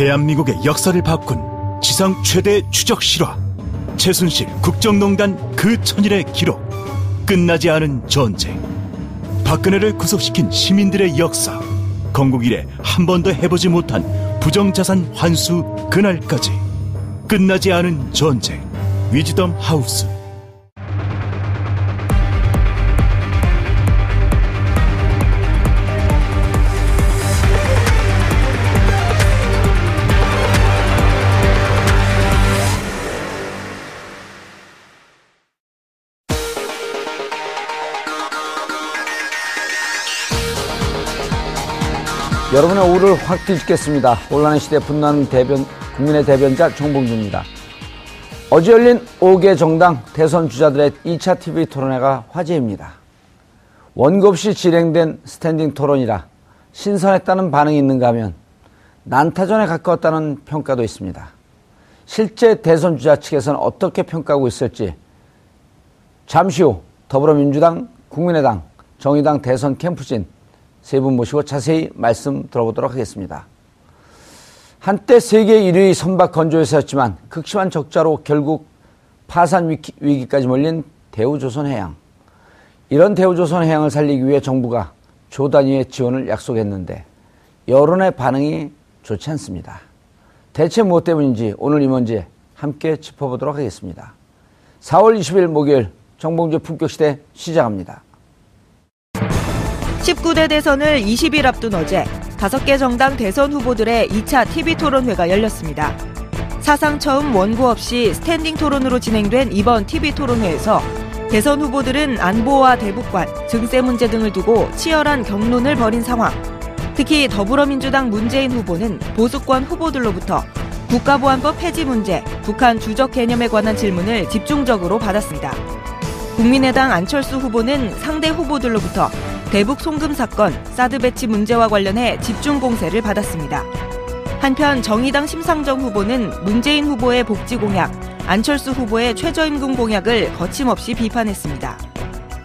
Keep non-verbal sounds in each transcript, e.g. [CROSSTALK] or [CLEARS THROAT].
대한민국의 역사를 바꾼 지상 최대 추적 실화 최순실 국정농단 그 천일의 기록 끝나지 않은 전쟁 박근혜를 구속시킨 시민들의 역사 건국 이래 한 번도 해보지 못한 부정자산 환수 그날까지 끝나지 않은 전쟁. 위즈덤 하우스 여러분의 오후를 확 뒤집겠습니다. 혼란의 시대 분노하는 대변, 국민의 대변자 정봉주입니다. 어제 열린 5개 정당 대선 주자들의 2차 TV 토론회가 화제입니다. 원고 없이 진행된 스탠딩 토론이라 신선했다는 반응이 있는가 하면 난타전에 가까웠다는 평가도 있습니다. 실제 대선 주자 측에서는 어떻게 평가하고 있을지 잠시 후 더불어민주당, 국민의당, 정의당 대선 캠프진 세 분 모시고 자세히 말씀 들어보도록 하겠습니다. 한때 세계 1위 선박 건조회사였지만 극심한 적자로 결국 파산 위기, 까지 몰린 대우조선해양. 이런 대우조선해양을 살리기 위해 정부가 조 단위의 지원을 약속했는데 여론의 반응이 좋지 않습니다. 대체 무엇 때문인지 오늘 이 문제 함께 짚어보도록 하겠습니다. 4월 20일 목요일 정봉주 품격시대 시작합니다. 19대 대선을 20일 앞둔 어제 5개 정당 대선 후보들의 2차 TV 토론회가 열렸습니다. 사상 처음 원고 없이 스탠딩 토론으로 진행된 이번 TV 토론회에서 대선 후보들은 안보와 대북관, 증세 문제 등을 두고 치열한 격론을 벌인 상황. 특히 더불어민주당 문재인 후보는 보수권 후보들로부터 국가보안법 폐지 문제, 북한 주적 개념에 관한 질문을 집중적으로 받았습니다. 국민의당 안철수 후보는 상대 후보들로부터 대북 송금 사건, 사드 배치 문제와 관련해 집중 공세를 받았습니다. 한편 정의당 심상정 후보는 문재인 후보의 복지 공약, 안철수 후보의 최저임금 공약을 거침없이 비판했습니다.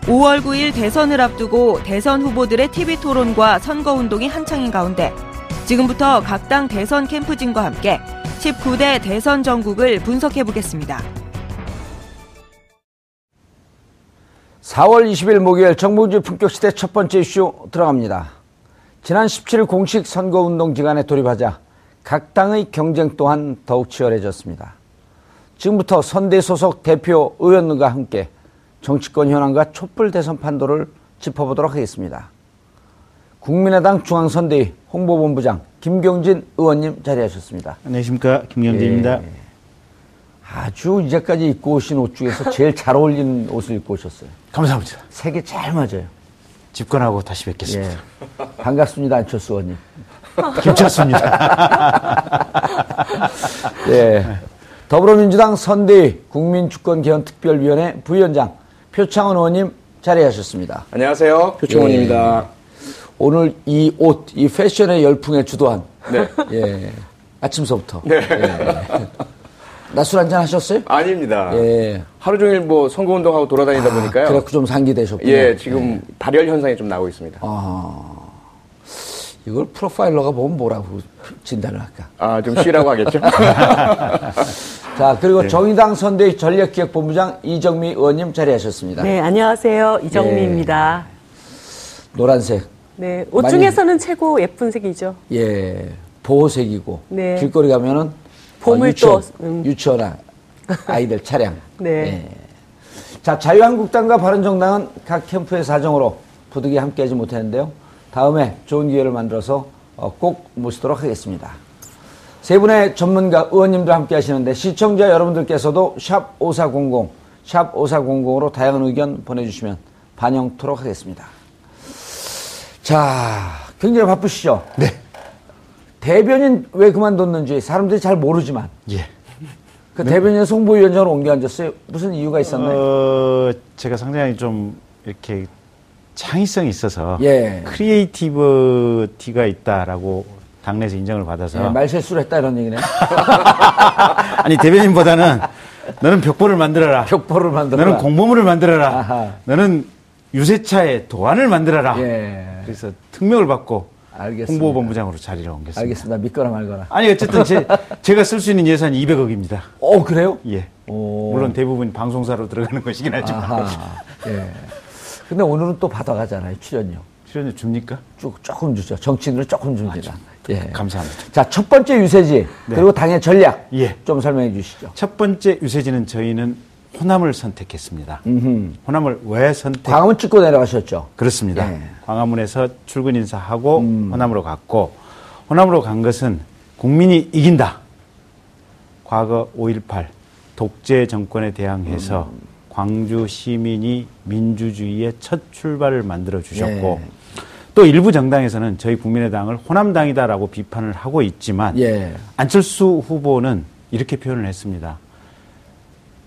5월 9일 대선을 앞두고 대선 후보들의 TV 토론과 선거 운동이 한창인 가운데 지금부터 각 당 대선 캠프진과 함께 19대 대선 전국을 분석해 보겠습니다. 4월 20일 목요일 정봉주 품격시대 첫 번째 이슈 들어갑니다. 지난 17일 공식 선거운동 기간에 돌입하자 각 당의 경쟁 또한 더욱 치열해졌습니다. 지금부터 선대 소속 대표 의원들과 함께 정치권 현황과 촛불 대선 판도를 짚어보도록 하겠습니다. 국민의당 중앙선대위 홍보본부장 김경진 의원님 자리하셨습니다. 안녕하십니까 김경진입니다. 예. 아주 이제까지 입고 오신 옷 중에서 제일 잘 어울리는 옷을 입고 오셨어요. 감사합니다. 색이 잘 맞아요. 집권하고 다시 뵙겠습니다. 예. 반갑습니다, 안철수 의원님. [LAUGHS] 괜찮습니다. [LAUGHS] 예. 더불어민주당 선대위 국민주권개헌특별위원회 부위원장 표창원 의원님 자리하셨습니다. 안녕하세요. 표창원입니다. 예. 오늘 이 옷, 이 패션의 열풍에 주도한 네. [LAUGHS] 예. 아침서부터. 네. 예. 낮술 한잔 하셨어요? 아닙니다. 예. 하루 종일 뭐 선거운동하고 돌아다니다 아, 보니까요. 그래서 좀 상기되셨군요. 예, 지금 예. 발열 현상이 좀 나오고 있습니다. 아. 이걸 프로파일러가 보면 뭐라고 진단을 할까? 아, 좀 쉬라고 하겠죠? [LAUGHS] 자, 그리고 네. 정의당 선대위 전략기획본부장 이정미 의원님 자리하셨습니다. 네, 안녕하세요. 이정미입니다. 예. 노란색. 네, 옷 중에서는 최고 예쁜 색이죠. 예, 보호색이고. 네. 길거리 가면은 보물 어, 유치원, 음. 유치원 아이들 차량. [LAUGHS] 네. 예. 자, 자유한국당과 바른정당은 각 캠프의 사정으로 부득이 함께하지 못했는데요. 다음에 좋은 기회를 만들어서 어, 꼭 모시도록 하겠습니다. 세 분의 전문가 의원님들 함께 하시는데 시청자 여러분들께서도 샵 5400, 샵 5400으로 다양한 의견 보내주시면 반영토록 하겠습니다. 자, 굉장히 바쁘시죠? 네. 대변인 왜 그만뒀는지 사람들이 잘 모르지만. 예. 그 네. 대변인 홍보위원장으로 옮겨 앉았어요. 무슨 이유가 있었나요? 어, 제가 상당히 좀 이렇게 창의성이 있어서 예. creativity가 있다라고 당내에서 인정을 받아서 예, 말실수를 했다 이런 얘기네. [LAUGHS] 아니 대변인보다는 너는 벽보를 만들어라. 벽보를 만들어라. 너는 공보물을 만들어라. 아하. 너는 유세차에 도안을 만들어라. 예. 그래서 특명을 받고 알겠습니다. 홍보본부장으로 자리를 옮겼습니다. 알겠습니다. 믿거나 말거나. 아니 어쨌든 제, 제가 쓸 수 있는 예산이 200억입니다. 어 그래요? 예. 오. 물론 대부분 방송사로 들어가는 것이긴 하지만. 아하, 예. 근데 오늘은 또 받아가잖아요 출연료. 출연료 줍니까? 쭉 조금 주죠. 정치인으로 조금 줍니다. 아, 예. 감사합니다. 자, 첫 번째 유세지 네. 그리고 당의 전략 예. 좀 설명해 주시죠. 첫 번째 유세지는 저희는 호남을 선택했습니다. 음흠. 호남을 왜 선택? 광화문 찍고 내려가셨죠? 그렇습니다. 예. 광화문에서 출근 인사하고 음. 호남으로 갔고 호남으로 간 것은 국민이 이긴다. 과거 5.18 독재 정권에 대항해서 음. 광주 시민이 민주주의의 첫 출발을 만들어 주셨고 예. 또 일부 정당에서는 저희 국민의당을 호남당이다라고 비판을 하고 있지만 예. 안철수 후보는 이렇게 표현을 했습니다.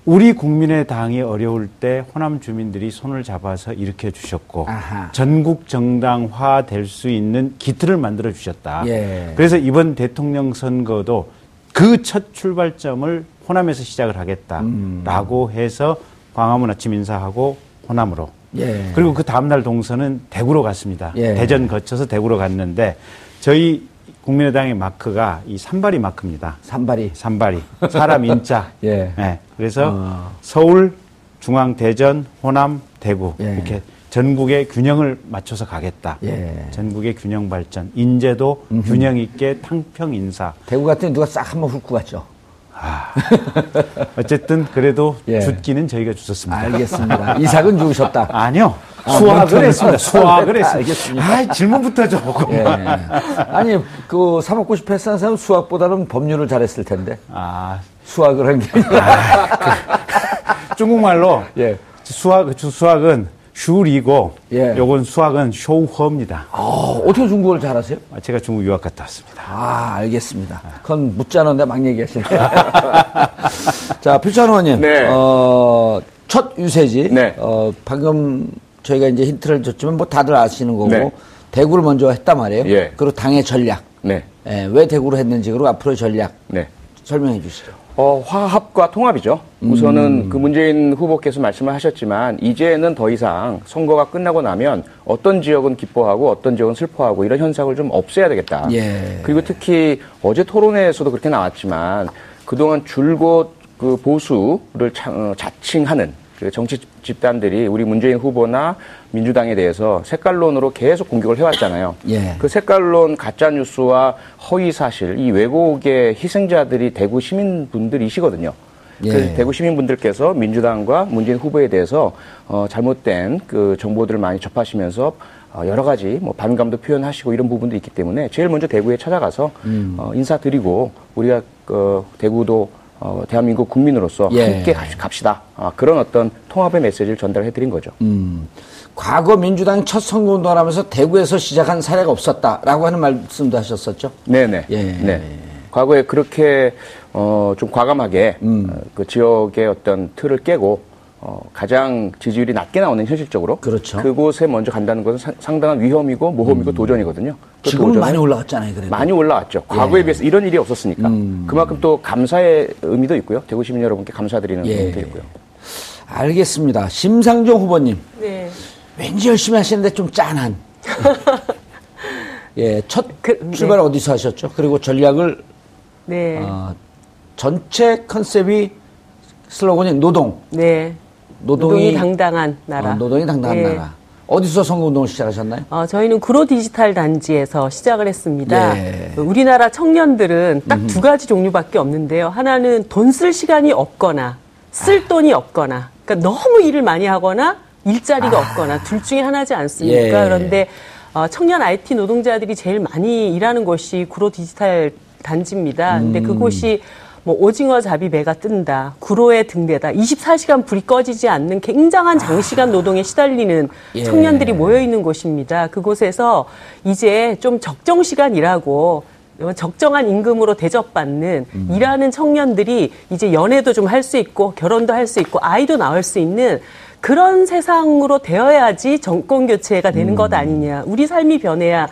우리 국민의 당이 어려울 때 호남 주민들이 손을 잡아서 일으켜 주셨고 아하. 전국 정당화 될 수 있는 기틀을 만들어 주셨다. 예. 그래서 이번 대통령 선거도 그 첫 출발점을 호남에서 시작을 하겠다라고 음. 해서 광화문 아침 인사하고 호남으로 예. 그리고 그 다음날 동선은 대구로 갔습니다. 예. 대전 거쳐서 대구로 갔는데 저희 국민의당의 마크가 이 산발이 마크입니다. 산발이. 산발이. 사람 인자. [LAUGHS] 예. 네. 그래서 어. 서울, 중앙, 대전, 호남, 대구 예. 이렇게 전국의 균형을 맞춰서 가겠다. 예. 전국의 균형 발전, 인재도 음흠. 균형 있게 탕평 인사. 대구 같은 누가 싹 한번 훑고 갔죠. 아, 어쨌든 그래도 예. 죽기는 저희가 주셨습니다. 알겠습니다. 이삭은 죽으셨다. 아니요. 아, 수학을 했습니다. 수학을 했습니다. 알겠습니다. 아, 질문부터 조금. 예. 아니, 그, 사먹고 싶어 했던 사람 수학보다는 법률을 잘했을 텐데. 아. 수학을 한 게. 아, 그, [LAUGHS] 중국말로. 예. 수학, 수학은 슈리고 예. 요건 수학은 쇼허입니다. 아, 어떻게 중국어를 잘하세요? 아, 제가 중국 유학 갔다 왔습니다. 아, 알겠습니다. 그건 묻지 않았는데 막 얘기하시네. [LAUGHS] 자, 표찬 의원님. 네. 어, 첫 유세지. 네. 어, 방금 저희가 이제 힌트를 줬지만 뭐 다들 아시는 거고 네. 대구를 먼저 했단 말이에요. 예. 그리고 당의 전략. 네. 예, 왜 대구로 했는지 그리고 앞으로의 전략. 네. 설명해 주시죠. 어, 화합과 통합이죠. 우선은 음. 그 문재인 후보께서 말씀을 하셨지만 이제는 더 이상 선거가 끝나고 나면 어떤 지역은 기뻐하고 어떤 지역은 슬퍼하고 이런 현상을 좀 없애야 되겠다. 예. 그리고 특히 어제 토론회에서도 그렇게 나왔지만 그동안 줄곧 그 보수를 차, 어, 자칭하는 그 정치 집단들이 우리 문재인 후보나 민주당에 대해서 색깔론으로 계속 공격을 해왔잖아요. 예. 그 색깔론 가짜 뉴스와 허위 사실 이 왜곡의 희생자들이 대구 시민분들이시거든요. 예. 그 대구 시민분들께서 민주당과 문재인 후보에 대해서 어, 잘못된 그 정보들을 많이 접하시면서 어, 여러 가지 뭐 반감도 표현하시고 이런 부분도 있기 때문에 제일 먼저 대구에 찾아가서 음. 어, 인사드리고 우리가 그 대구도 어, 대한민국 국민으로서 예. 함께 갑시다. 아, 그런 어떤 통합의 메시지를 전달해 드린 거죠. 음. 과거 민주당이 첫 선거운동을 하면서 대구에서 시작한 사례가 없었다라고 하는 말씀도 하셨었죠? 네네. 예. 네. 과거에 그렇게 어, 좀 과감하게 음. 어, 그 지역의 어떤 틀을 깨고 어, 가장 지지율이 낮게 나오는 현실적으로 그렇죠. 그곳에 먼저 간다는 것은 사, 상당한 위험이고 모험이고 음. 도전이거든요. 그 지금은 많이 올라왔잖아요. 그래도. 많이 올라왔죠. 예. 과거에 비해서 이런 일이 없었으니까 음. 그만큼 또 감사의 의미도 있고요. 대구 시민 여러분께 감사드리는 예. 의미도 있고요. 알겠습니다. 심상정 후보님. 네. 왠지 열심히 하시는데 좀 짠한. [LAUGHS] 예, 첫 그, 네. 출발 네. 어디서 하셨죠? 그리고 전략을 네. 어, 전체 컨셉이 슬로건이 노동. 네. 노동이, 노동이 당당한 나라. 어, 노동이 당당한 네. 나라. 어디서 선거운동을 시작하셨나요? 어, 저희는 구로 디지털 단지에서 시작을 했습니다. 예. 우리나라 청년들은 딱 두 가지 종류밖에 없는데요. 하나는 돈 쓸 시간이 없거나 쓸 아. 돈이 없거나 그러니까 너무 일을 많이 하거나 일자리가 아. 없거나 둘 중에 하나지 않습니까? 예. 그런데 어, 청년 IT 노동자들이 제일 많이 일하는 곳이 구로 디지털 단지입니다. 근데 음. 그곳이 뭐 오징어 잡이 배가 뜬다, 구로에 등대다, 24시간 불이 꺼지지 않는 굉장한 장시간 노동에 시달리는 예. 청년들이 모여 있는 곳입니다. 그곳에서 이제 좀 적정 시간 일하고 적정한 임금으로 대접받는 음. 일하는 청년들이 이제 연애도 좀 할 수 있고 결혼도 할 수 있고 아이도 낳을 수 있는 그런 세상으로 되어야지 정권 교체가 되는 음. 것 아니냐. 우리 삶이 변해야 어,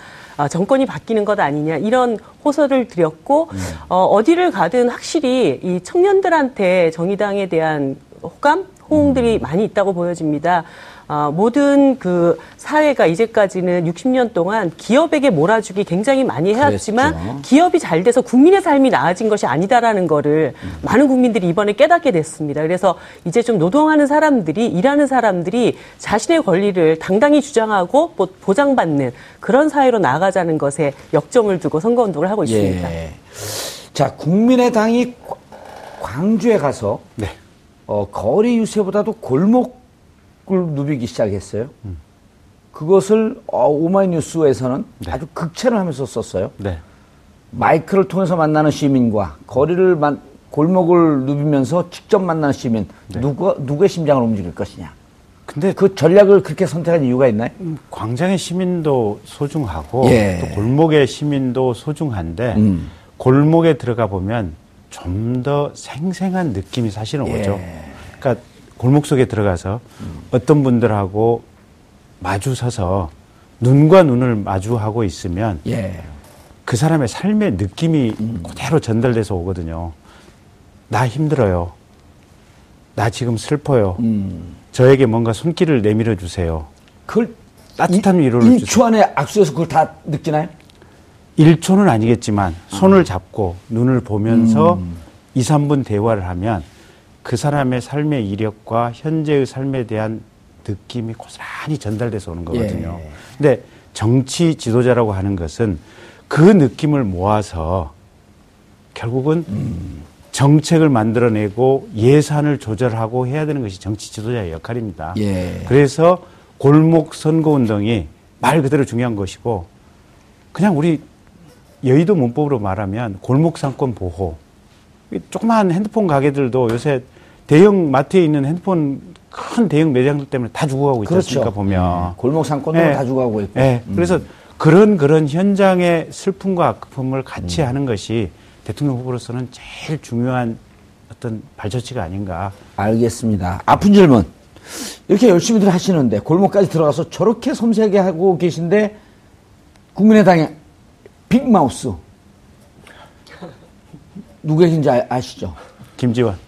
정권이 바뀌는 것 아니냐 이런 호소를 드렸고 네. 어, 어디를 가든 확실히 이 청년들한테 정의당에 대한 호감, 호응들이 음. 많이 있다고 보여집니다. 어, 모든 그 사회가 이제까지는 60년 동안 기업에게 몰아주기 굉장히 많이 해왔지만 그랬죠. 기업이 잘 돼서 국민의 삶이 나아진 것이 아니다라는 거를 음. 많은 국민들이 이번에 깨닫게 됐습니다. 그래서 이제 좀 노동하는 사람들이 일하는 사람들이 자신의 권리를 당당히 주장하고 보장받는 그런 사회로 나아가자는 것에 역점을 두고 선거운동을 하고 있습니다. 예. 자, 국민의당이 광주에 가서 네. 어, 거리 유세보다도 골목 을 누비기 시작했어요. 음. 그것을 어, 오마이뉴스에서는 네. 아주 극찬을 하면서 썼어요. 네. 마이크를 통해서 만나는 시민과 거리를 만, 골목을 누비면서 직접 만나는 시민 네. 누가 누구의 심장을 움직일 것이냐. 근데 그 전략을 그렇게 선택한 이유가 있나요? 음, 광장의 시민도 소중하고 예. 또 골목의 시민도 소중한데 음. 골목에 들어가 보면 좀 더 생생한 느낌이 사실은 예. 오죠. 그러니까 골목 속에 들어가서 음. 어떤 분들하고 마주 서서 눈과 눈을 마주하고 있으면 예. 그 사람의 삶의 느낌이 음. 그대로 전달돼서 오거든요. 나 힘들어요. 나 지금 슬퍼요. 음. 저에게 뭔가 손길을 내밀어 주세요. 그걸 따뜻한 위로를 1초 안에 악수해서 그걸 다 느끼나요? 1초는 아니겠지만 손을 아. 잡고 눈을 보면서 음. 2, 3분 대화를 하면 그 사람의 삶의 이력과 현재의 삶에 대한 느낌이 고스란히 전달돼서 오는 거거든요. 예. 근데 정치 지도자라고 하는 것은 그 느낌을 모아서 결국은 음. 정책을 만들어내고 예산을 조절하고 해야 되는 것이 정치 지도자의 역할입니다. 예. 그래서 골목 선거 운동이 말 그대로 중요한 것이고 그냥 우리 여의도 문법으로 말하면 골목 상권 보호. 조그마한 핸드폰 가게들도 요새 대형 마트에 있는 핸드폰 큰 대형 매장들 때문에 다 죽어가고 있지 그렇죠. 않습니까 보면 네. 골목 상권도 네. 다 죽어가고 있고. 네. 음. 그래서 그런 그런 현장의 슬픔과 아픔을 같이 음. 하는 것이 대통령 후보로서는 제일 중요한 어떤 발자취가 아닌가. 알겠습니다. 아픈 질문. 이렇게 열심히들 하시는데 골목까지 들어가서 저렇게 섬세하게 하고 계신데 국민의당에 빅마우스 누구 얘기인지 아, 시죠 김지원.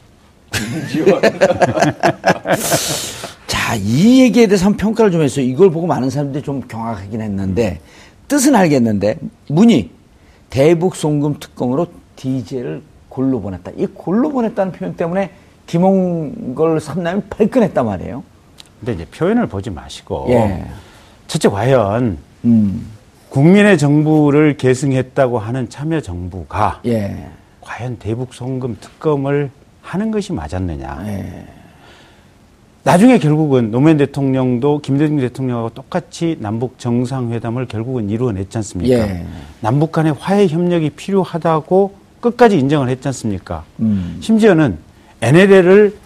[LAUGHS] 자, 이 얘기에 대해서 한 평가를 좀 했어요. 이걸 보고 많은 사람들이 좀 경악하긴 했는데 뜻은 알겠는데 문이 대북 송금 특검으로 DJ를 골로 보냈다. 이 골로 보냈다는 표현 때문에 김홍걸 삼남이 발끈했단 말이에요. 근데 이제 표현을 보지 마시고 예. 첫째 과연 음. 국민의 정부를 계승했다고 하는 참여 정부가 예. 과연 대북 송금 특검을 하는 것이 맞았느냐. 예. 나중에 결국은 노무현 대통령도 김대중 대통령하고 똑같이 남북 정상회담을 결국은 이루어냈지 않습니까? 예. 남북 간의 화해 협력이 필요하다고 끝까지 인정을 했지 않습니까? 음. 심지어는 NLL을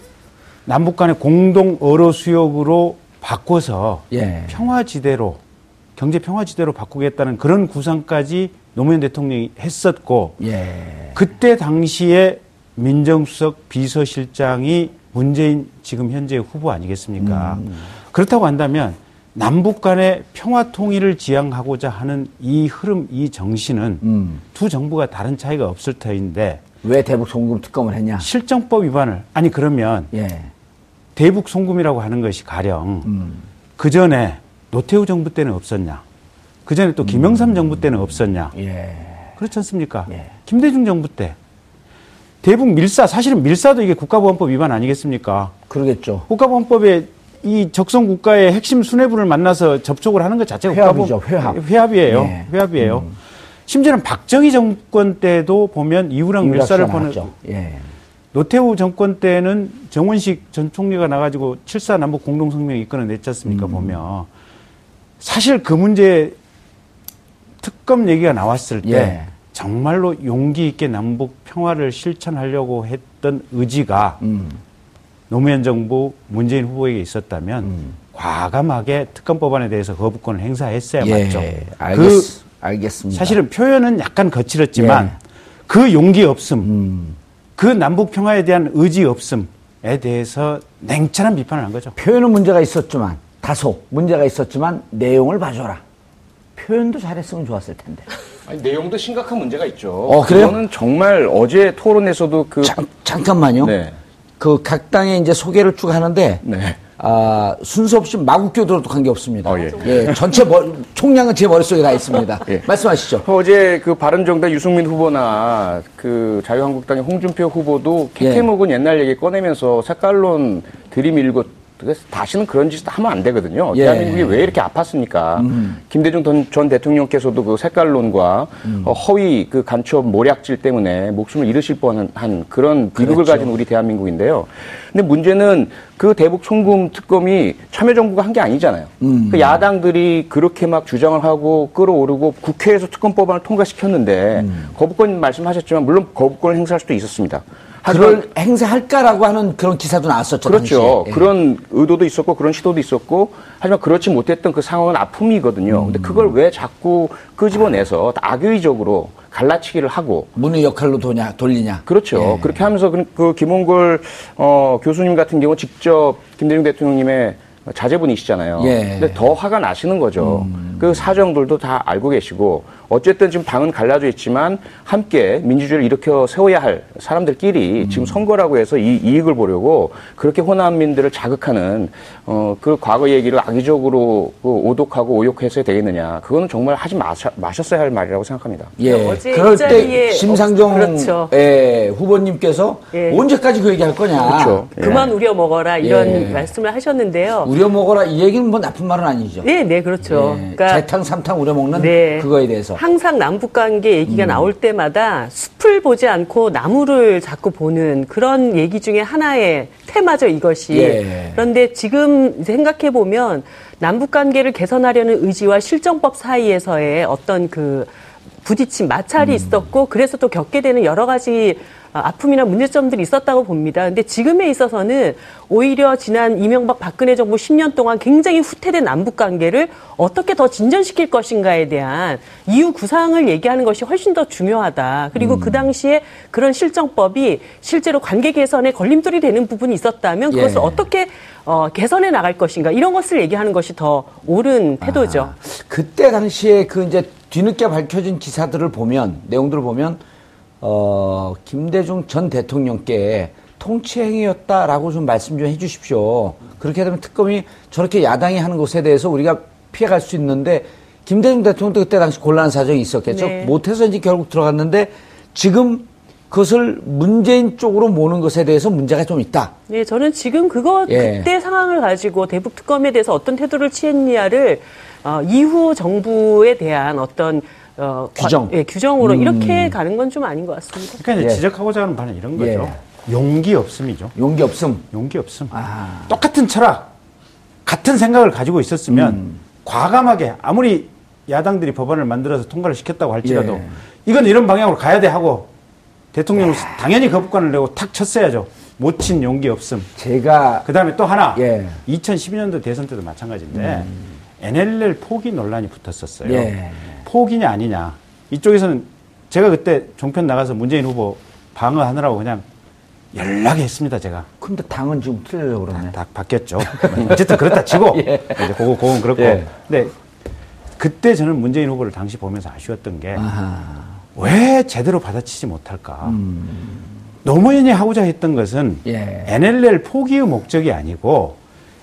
남북 간의 공동 어로 수역으로 바꿔서 예. 평화지대로 경제 평화지대로 바꾸겠다는 그런 구상까지 노무현 대통령이 했었고 예. 그때 당시에 민정수석 비서실장이 문재인 지금 현재 후보 아니겠습니까? 음. 그렇다고 한다면 남북 간의 평화 통일을 지향하고자 하는 이 흐름, 이 정신은 음. 두 정부가 다른 차이가 없을 터인데 왜 대북 송금 특검을 했냐? 실정법 위반을 아니 그러면 예. 대북 송금이라고 하는 것이 가령 음. 그 전에 노태우 정부 때는 없었냐? 그 전에 또 김영삼 음. 정부 때는 없었냐? 예. 그렇지 않습니까? 예. 김대중 정부 때 대북 밀사 사실은 밀사도 이게 국가보안법 위반 아니겠습니까? 그러겠죠. 국가보안법에 이 적성 국가의 핵심 수뇌부를 만나서 접촉을 하는 것 자체가 회합이죠. 회합. 회합이에요. 예. 회합이에요. 음. 심지어는 박정희 정권 때도 보면 이후랑 밀사를 보는 예. 노태우 정권 때는 정원식 전 총리가 나가지고 7사 남북 공동성명 이끌어 냈지 않습니까, 음. 보면. 사실 그 문제 특검 얘기가 나왔을 때 예. 정말로 용기 있게 남북 평화를 실천하려고 했던 의지가 음. 노무현 정부 문재인 후보에게 있었다면 음. 과감하게 특검 법안에 대해서 거부권을 행사했어야 예. 맞죠. 알겠, 그 알겠습니다. 사실은 표현은 약간 거칠었지만 예. 그 용기 없음, 음. 그 남북 평화에 대한 의지 없음에 대해서 냉철한 비판을 한 거죠. 표현은 문제가 있었지만 다소 문제가 있었지만 내용을 봐줘라. 표현도 잘했으면 좋았을 텐데. 아니, 내용도 심각한 문제가 있죠. 어, 그래요? 그거는 정말 어제 토론에서도 그. 잠, 잠깐만요. 네. 그 각 당의 이제 소개를 쭉 하는데. 네. 아, 순서 없이 마구교도로도 관계없습니다. 어, 예. 예, 전체 머, 총량은 제 머릿속에 다 있습니다. 예. 말씀하시죠. 어제 그 바른정당 유승민 후보나 그 자유한국당의 홍준표 후보도 캐캐묵은 예. 옛날 얘기 꺼내면서 색깔론 들이밀고 그래서 다시는 그런 짓 하면 안 되거든요. 예. 대한민국이 왜 이렇게 아팠습니까? 음. 김대중 전, 전 대통령께서도 그 색깔론과 음. 어, 허위 그 간첩 모략질 때문에 목숨을 잃으실 뻔한 한 그런 비극을 그렇죠. 가진 우리 대한민국인데요. 근데 문제는 그 대북 송금 특검이 참여정부가 한 게 아니잖아요. 음. 그 야당들이 그렇게 막 주장을 하고 끌어오르고 국회에서 특검 법안을 통과시켰는데 음. 거부권 말씀하셨지만 물론 거부권을 행사할 수도 있었습니다. 그걸 행사할까라고 하는 그런 기사도 나왔었죠. 그렇죠. 당시에. 예. 그런 의도도 있었고 그런 시도도 있었고 하지만 그렇지 못했던 그 상황은 아픔이거든요. 근데 그걸 왜 자꾸 끄집어내서 악의적으로 갈라치기를 하고 문의 역할로 도냐, 돌리냐. 그렇죠. 예. 그렇게 하면서 그, 그 김홍걸 어, 교수님 같은 경우 직접 김대중 대통령님의 자제분이시잖아요. 예. 음. 근데 더 화가 나시는 거죠. 그 사정들도 다 알고 계시고 어쨌든 지금 당은 갈라져 있지만 함께 민주주의를 일으켜 세워야 할 사람들끼리 음. 지금 선거라고 해서 이 이익을 보려고 그렇게 호남민들을 자극하는 어, 그 과거 얘기를 악의적으로 그 오독하고 오욕해서 되겠느냐. 그거는 정말 하지 마셔, 마셨어야 할 말이라고 생각합니다. 예. 어제 그럴 이때 심상정 없- 그렇죠. 예, 후보님께서 예. 언제까지 그 얘기할 거냐. 그렇죠. 그만 우려 먹어라 이런 예. 말씀을 하셨는데요. 우려 먹어라 이 얘기는 뭐 나쁜 말은 아니죠. 네, 네, 그렇죠. 예, 재탕 삼탕 우려 먹는 네. 그거에 대해서. 항상 남북 관계 음. 얘기가 나올 때마다 숲을 보지 않고 나무를 자꾸 보는 그런 얘기 중에 하나의 테마죠, 이것이. 예. 그런데 지금 생각해 보면 남북 관계를 개선하려는 의지와 실정법 사이에서의 어떤 그 부딪힌 마찰이 있었고 그래서 또 겪게 되는 여러 가지 아, 아픔이나 문제점들이 있었다고 봅니다. 근데 지금에 있어서는 오히려 지난 이명박 박근혜 정부 10년 동안 굉장히 후퇴된 남북 관계를 어떻게 더 진전시킬 것인가에 대한 이유 구상을 얘기하는 것이 훨씬 더 중요하다. 그리고 그 당시에 그런 실정법이 실제로 관계 개선에 걸림돌이 되는 부분이 있었다면 그것을 예. 어떻게 어, 개선해 나갈 것인가 이런 것을 얘기하는 것이 더 옳은 태도죠. 아, 그때 당시에 그 이제 뒤늦게 밝혀진 기사들을 보면 내용들을 보면 어 김대중 전 대통령께 통치 행위였다라고 좀 말씀 좀 해주십시오. 그렇게 되면 특검이 저렇게 야당이 하는 것에 대해서 우리가 피해갈 수 있는데 김대중 대통령도 그때 당시 곤란한 사정이 있었겠죠. 네. 못해서 이제 결국 들어갔는데 지금 그것을 문재인 쪽으로 모는 것에 대해서 문제가 좀 있다. 네, 저는 지금 그거 예. 그때 상황을 가지고 대북 특검에 대해서 어떤 태도를 취했냐를 어, 이후 정부에 대한 어떤 어, 규정. 과- 예, 규정으로 이렇게 가는 건 좀 아닌 것 같습니다. 그러니까 이제 예. 지적하고자 하는 바는 이런 예. 거죠. 용기 없음이죠. 용기 없음. 용기 없음. 아. 똑같은 철학, 같은 생각을 가지고 있었으면 과감하게 아무리 야당들이 법안을 만들어서 통과를 시켰다고 할지라도 예. 이건 이런 방향으로 가야 돼 하고 대통령은 당연히 거부권을 내고 탁 쳤어야죠. 못 친 용기 없음. 제가 그 다음에 또 하나, 예. 2012년도 대선 때도 마찬가지인데 NLL 포기 논란이 붙었었어요. 예. 포기냐 아니냐. 이쪽에서는 제가 그때 종편 나가서 문재인 후보 방어하느라고 그냥 연락했습니다, 제가. 근데 당은 지금 틀리려고 그러네. 다 바뀌었죠. 어쨌든 그렇다 치고 [LAUGHS] 예. 이제 그거 그건 그렇고. 예. 근데 그때 저는 문재인 후보를 당시 보면서 아쉬웠던 게왜 아하. 제대로 받아치지 못할까? 노무현이 하고자 했던 것은 예. NLL 포기의 목적이 아니고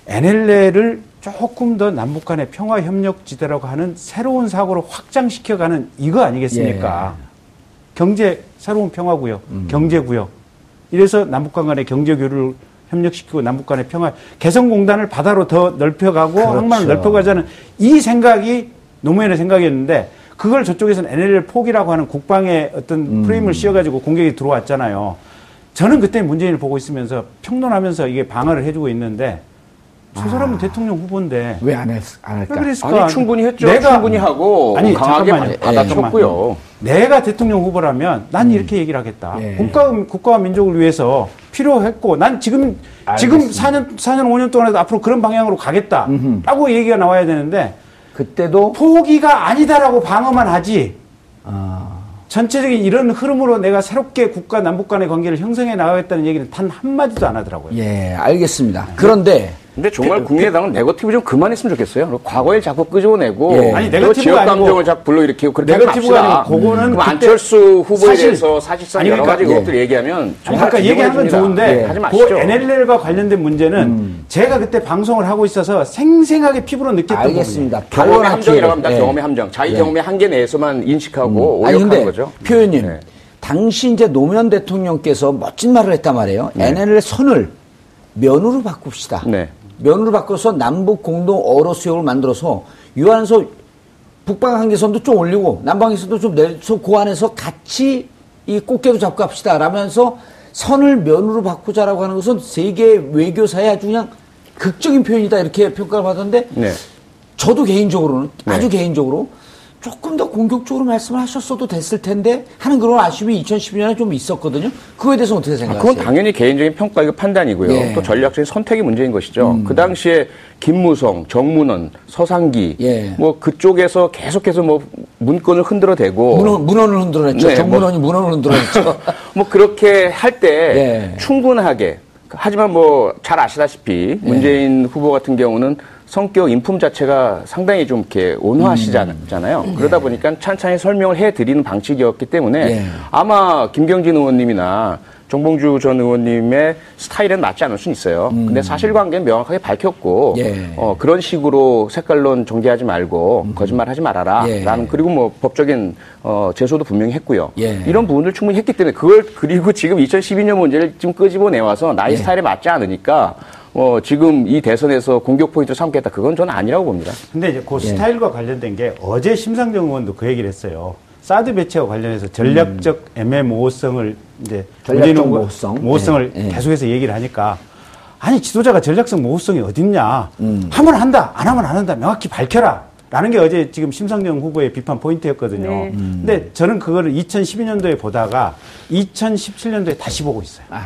NLL을 조금 더 남북 간의 평화 협력 지대라고 하는 새로운 사고로 확장시켜 가는 이거 아니겠습니까? 예. 경제 새로운 평화 구역, 음. 경제 구역. 이래서 남북 간 간의 경제 교류를 협력시키고 남북 간의 평화 개성공단을 바다로 더 넓혀가고 그렇죠. 항만을 넓혀가자는 이 생각이 노무현의 생각이었는데 그걸 저쪽에서는 NLL 포기라고 하는 국방의 어떤 음. 프레임을 씌워가지고 공격이 들어왔잖아요. 저는 그때 문재인을 보고 있으면서 평론하면서 이게 방어를 해주고 있는데 저 사람은 대통령 후보인데 왜안안왜 할까? 그랬을까? 아니 충분히 했죠. 내가- 충분히 하고 아니, 강하게. 받- 받아쳤고요. 내가 대통령 후보라면 난 이렇게 얘기를 하겠다. 예. 국가, 국가와 민족을 위해서 필요했고, 난 지금, 지금 알겠습니다. 4년, 4년, 5년 동안에도 앞으로 그런 방향으로 가겠다. 라고 얘기가 나와야 되는데, 그때도 포기가 아니다라고 방어만 하지, 아, 전체적인 이런 흐름으로 내가 새롭게 국가 남북 간의 관계를 형성해 나가겠다는 얘기를 단 한마디도 안 하더라고요. 예, 알겠습니다. 그런데 근데 정말 국민의당은 네거티브 좀 그만했으면 좋겠어요. 과거에 자꾸 끄집어내고 예. 아니, 네거티브가 지역 감정을 자꾸 불러일으키고 그렇게 네거티브가. 아니고 그거는 그때 안철수 후보에 사실- 대해서 사실상 아니, 여러 그러니까 가지 예. 것들 얘기하면 정말 아까 건 뒤집어집니다. 좋은데 예. 하지 그 마시죠. NLL과 관련된 문제는 제가 그때 방송을 하고 있어서 생생하게 피부로 느꼈던 알겠습니다. 경험의 함정이라고 합니다. 예. 경험의 함정. 자기 예. 경험의 한계 내에서만 인식하고 아니 오역하는 거죠. 표현님 네. 당시 이제 노무현 대통령께서 멋진 말을 했단 말이에요. NLL 선을 면으로 바꿉시다. 네. 면으로 바꿔서 남북 공동 어로 수역을 만들어서 유한소 북방 한계선도 좀 올리고 남방 한계선도 좀 내서 그 안에서 같이 이 꽃게도 잡고 합시다. 라면서 선을 면으로 바꾸자라고 하는 것은 세계 외교사의 아주 그냥 극적인 표현이다 이렇게 평가를 받았는데 네. 저도 개인적으로는 네. 아주 개인적으로 조금 더 공격적으로 말씀을 하셨어도 됐을 텐데 하는 그런 아쉬움이 2012년에 좀 있었거든요. 그거에 대해서 어떻게 아, 생각하세요? 그건 당연히 개인적인 평가이고 판단이고요. 예. 음. 또 전략적인 선택의 문제인 것이죠. 그 당시에 김무성, 정문원, 서상기, 예. 뭐 그쪽에서 계속해서 뭐 문건을 흔들어대고 문헌, 문헌을 흔들어냈죠. 네, 정문원이 문헌을 흔들어냈죠. [LAUGHS] 뭐 그렇게 할때 예. 충분하게 하지만 뭐 잘 아시다시피 문재인 후보 같은 경우는 성격 인품 자체가 상당히 좀 이렇게 온화하시잖아요. 그러다 보니까 찬찬히 설명을 해드리는 방식이었기 때문에 예. 아마 김경진 의원님이나 정봉주 전 의원님의 스타일은 맞지 않을 수는 있어요. 근데 사실관계는 명확하게 밝혔고 예. 어, 그런 식으로 색깔론 정제하지 말고 거짓말하지 말아라. 예. 라는 그리고 뭐 법적인 어, 제소도 분명히 했고요. 예. 이런 부분을 충분히 했기 때문에 그걸 그리고 지금 2012년 문제를 지금 끄집어 내와서 나의 예. 스타일에 맞지 않으니까 어, 지금 이 대선에서 공격 포인트를 삼겠다. 그건 저는 아니라고 봅니다. 근데 이제 예. 그 스타일과 관련된 게 어제 심상정 의원도 그 얘기를 했어요. 사드 배치와 관련해서 전략적 애매모호성을 이제 음. 전략적 모호성. 모호성을 예, 예. 계속해서 얘기를 하니까 아니 지도자가 전략적 모호성이 어딨냐 음. 하면 한다 안 하면 안 한다 명확히 밝혀라 라는 게 어제 지금 심상정 후보의 비판 포인트였거든요. 네. 음. 근데 저는 그거를 2012년도에 보다가 2017년도에 다시 보고 있어요. 근데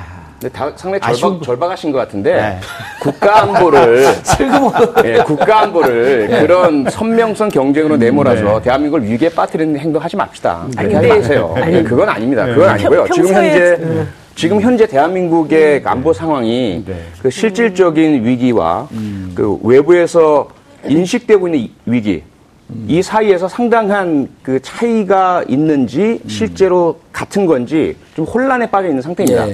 다, 상당히 절박, 거- 절박하신 것 같은데 네. 국가 안보를 [LAUGHS] 예, 국가 안보를 그런 선명성 경쟁으로 내몰아서 대한민국을 위기에 빠뜨리는 행동하지 맙시다. 그렇게 하지 마세요. 아니, 예, 그건 아닙니다. 그건 아니고요. 평- 지금 현재 지금 현재 대한민국의 안보 상황이 네. 그 실질적인 위기와 그 외부에서 인식되고 있는 이- 위기 이 사이에서 상당한 그 차이가 있는지 실제로 같은 건지 좀 혼란에 빠져 있는 상태입니다. 예.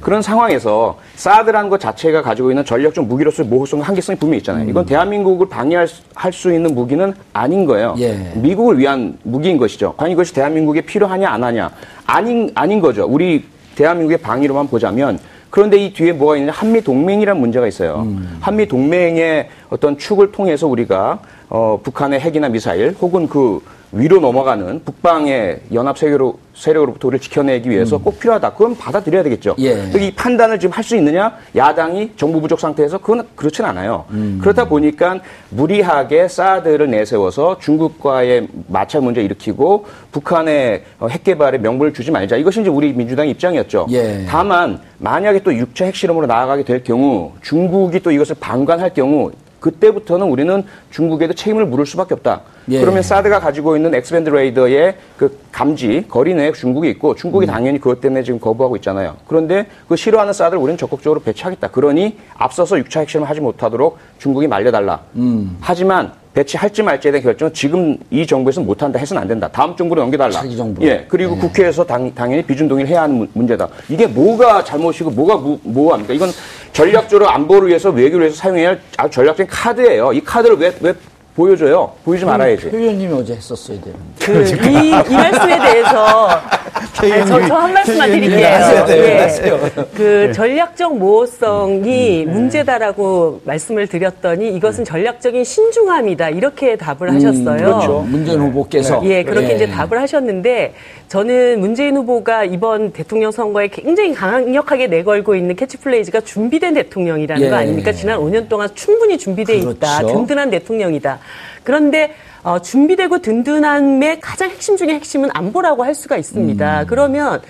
그런 상황에서 사드라는 것 자체가 가지고 있는 전략적 무기로서의 모호성과 한계성이 분명히 있잖아요. 이건 대한민국을 방해할 수- 있는 무기는 아닌 거예요. 예. 미국을 위한 무기인 것이죠. 과연 이것이 대한민국에 필요하냐 안 하냐 아닌 아닌 거죠. 우리 대한민국의 방위로만 보자면 그런데 이 뒤에 뭐가 있느냐 한미 동맹이라는 문제가 있어요. 한미 동맹의 어떤 축을 통해서 우리가 어, 북한의 핵이나 미사일 혹은 그 위로 넘어가는 북방의 연합 세계로 세력으로부터 우리를 지켜내기 위해서 꼭 필요하다. 그건 받아들여야 되겠죠. 예. 이 판단을 지금 할 수 있느냐? 야당이 정부 부족 상태에서 그건 그렇진 않아요. 그렇다 보니까 무리하게 사드를 내세워서 중국과의 마찰 문제 일으키고 북한의 어, 핵 개발에 명분을 주지 말자. 이것이 이제 우리 민주당의 입장이었죠. 예. 다만 만약에 또 6차 핵실험으로 나아가게 될 경우 중국이 또 이것을 방관할 경우 그때부터는 우리는 중국에도 책임을 물을 수밖에 없다. 예. 그러면 사드가 가지고 있는 X-band 레이더의 그 감지 거리 내에 중국이 있고 중국이 음. 당연히 그것 때문에 지금 거부하고 있잖아요. 그런데 그 싫어하는 사드를 우리는 적극적으로 배치하겠다. 그러니 앞서서 6차 핵실험을 하지 못하도록 중국이 말려달라. 음. 하지만 배치할지 말지에 대한 결정은 지금 이 정부에서는 못한다 해서는 안 된다. 다음 정부로 넘겨달라. 차기 정부로. 예. 그리고 국회에서 당, 당연히 비준 동의를 해야 하는 문- 문제다. 이게 뭐가 잘못이고 뭐가 무, 모호합니까? 이건 전략적으로 안보를 위해서 외교를 위해서 사용해야 할 아주 전략적인 카드예요. 이 카드를 왜, 왜 보여줘요? 보이지 말아야지. 표 의원님이 어제 했었어야 되는. 그, 이, 이 말씀에 대해서 [LAUGHS] 아니, 저, 저 한 말씀만 드릴게요. 네, 예. 하세요. 그 전략적 모호성이 문제다라고 말씀을 드렸더니 이것은 전략적인 신중함이다 이렇게 답을 하셨어요. 그렇죠. 문재인 후보께서. 예, 그렇게 예. 이제 답을 하셨는데 저는 문재인 후보가 이번 대통령 선거에 굉장히 강력하게 내걸고 있는 캐치플레이즈가 준비된 대통령이라는 예. 거 아닙니까? 지난 5년 동안 충분히 준비돼 있다. 그렇죠. 든든한 대통령이다. 그런데 어, 준비되고 든든함의 가장 핵심 중의 핵심은 안보라고 할 수가 있습니다. 그러면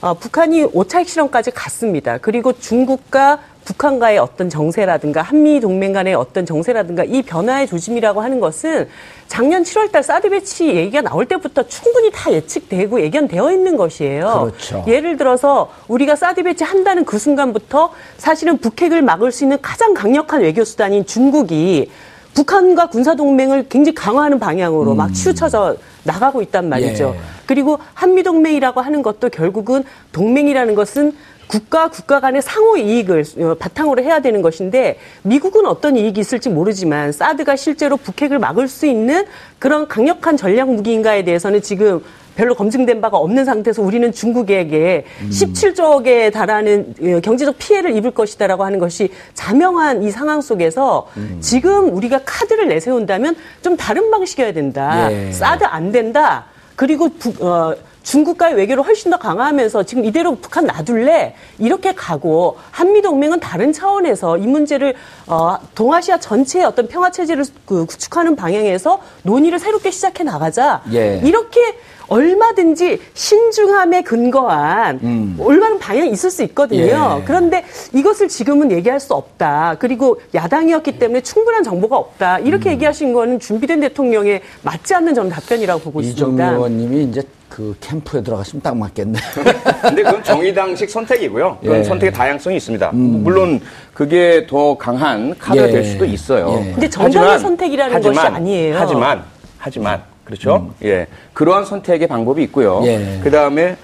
어, 북한이 5차 핵실험까지 갔습니다. 그리고 중국과 북한과의 어떤 정세라든가 한미 동맹 간의 어떤 정세라든가 이 변화의 조짐이라고 하는 것은 작년 7월달 사드 배치 얘기가 나올 때부터 충분히 다 예측되고 예견되어 있는 것이에요. 그렇죠. 예를 들어서 우리가 사드 배치 한다는 그 순간부터 사실은 북핵을 막을 수 있는 가장 강력한 외교 수단인 중국이 북한과 군사 동맹을 굉장히 강화하는 방향으로 막 치우쳐져 나가고 있단 말이죠. 예. 그리고 한미 동맹이라고 하는 것도 결국은 동맹이라는 것은 국가 국가 간의 상호 이익을 어, 바탕으로 해야 되는 것인데 미국은 어떤 이익이 있을지 모르지만 사드가 실제로 북핵을 막을 수 있는 그런 강력한 전략 무기인가에 대해서는 지금 별로 검증된 바가 없는 상태에서 우리는 중국에게 17조억에 달하는 어, 경제적 피해를 입을 것이다라고 하는 것이 자명한 이 상황 속에서 지금 우리가 카드를 내세운다면 좀 다른 방식이어야 된다. 예. 사드 안 된다. 그리고 북, 어, 중국과의 외교를 훨씬 더 강화하면서 지금 이대로 북한 놔둘래 이렇게 가고 한미 동맹은 다른 차원에서 이 문제를 어, 동아시아 전체의 어떤 평화 체제를 그 구축하는 방향에서 논의를 새롭게 시작해 나가자 예. 이렇게 얼마든지 신중함에 근거한 올바른 방향이 있을 수 있거든요. 예. 그런데 이것을 지금은 얘기할 수 없다. 그리고 야당이었기 때문에 충분한 정보가 없다. 이렇게 얘기하신 거는 준비된 대통령에 맞지 않는 저는 답변이라고 보고 있습니다. 의원님이 이제 그 캠프에 들어가시면 딱 맞겠네. [LAUGHS] 근데 그건 정의당식 선택이고요. 그건 예. 선택의 다양성이 있습니다. 물론 그게 더 강한 카드가 예. 될 수도 있어요. 예. 근데 정당의 선택이라는 것이 아니에요. 하지만 하지만 그렇죠. 예, 그러한 선택의 방법이 있고요. 예. 그 다음에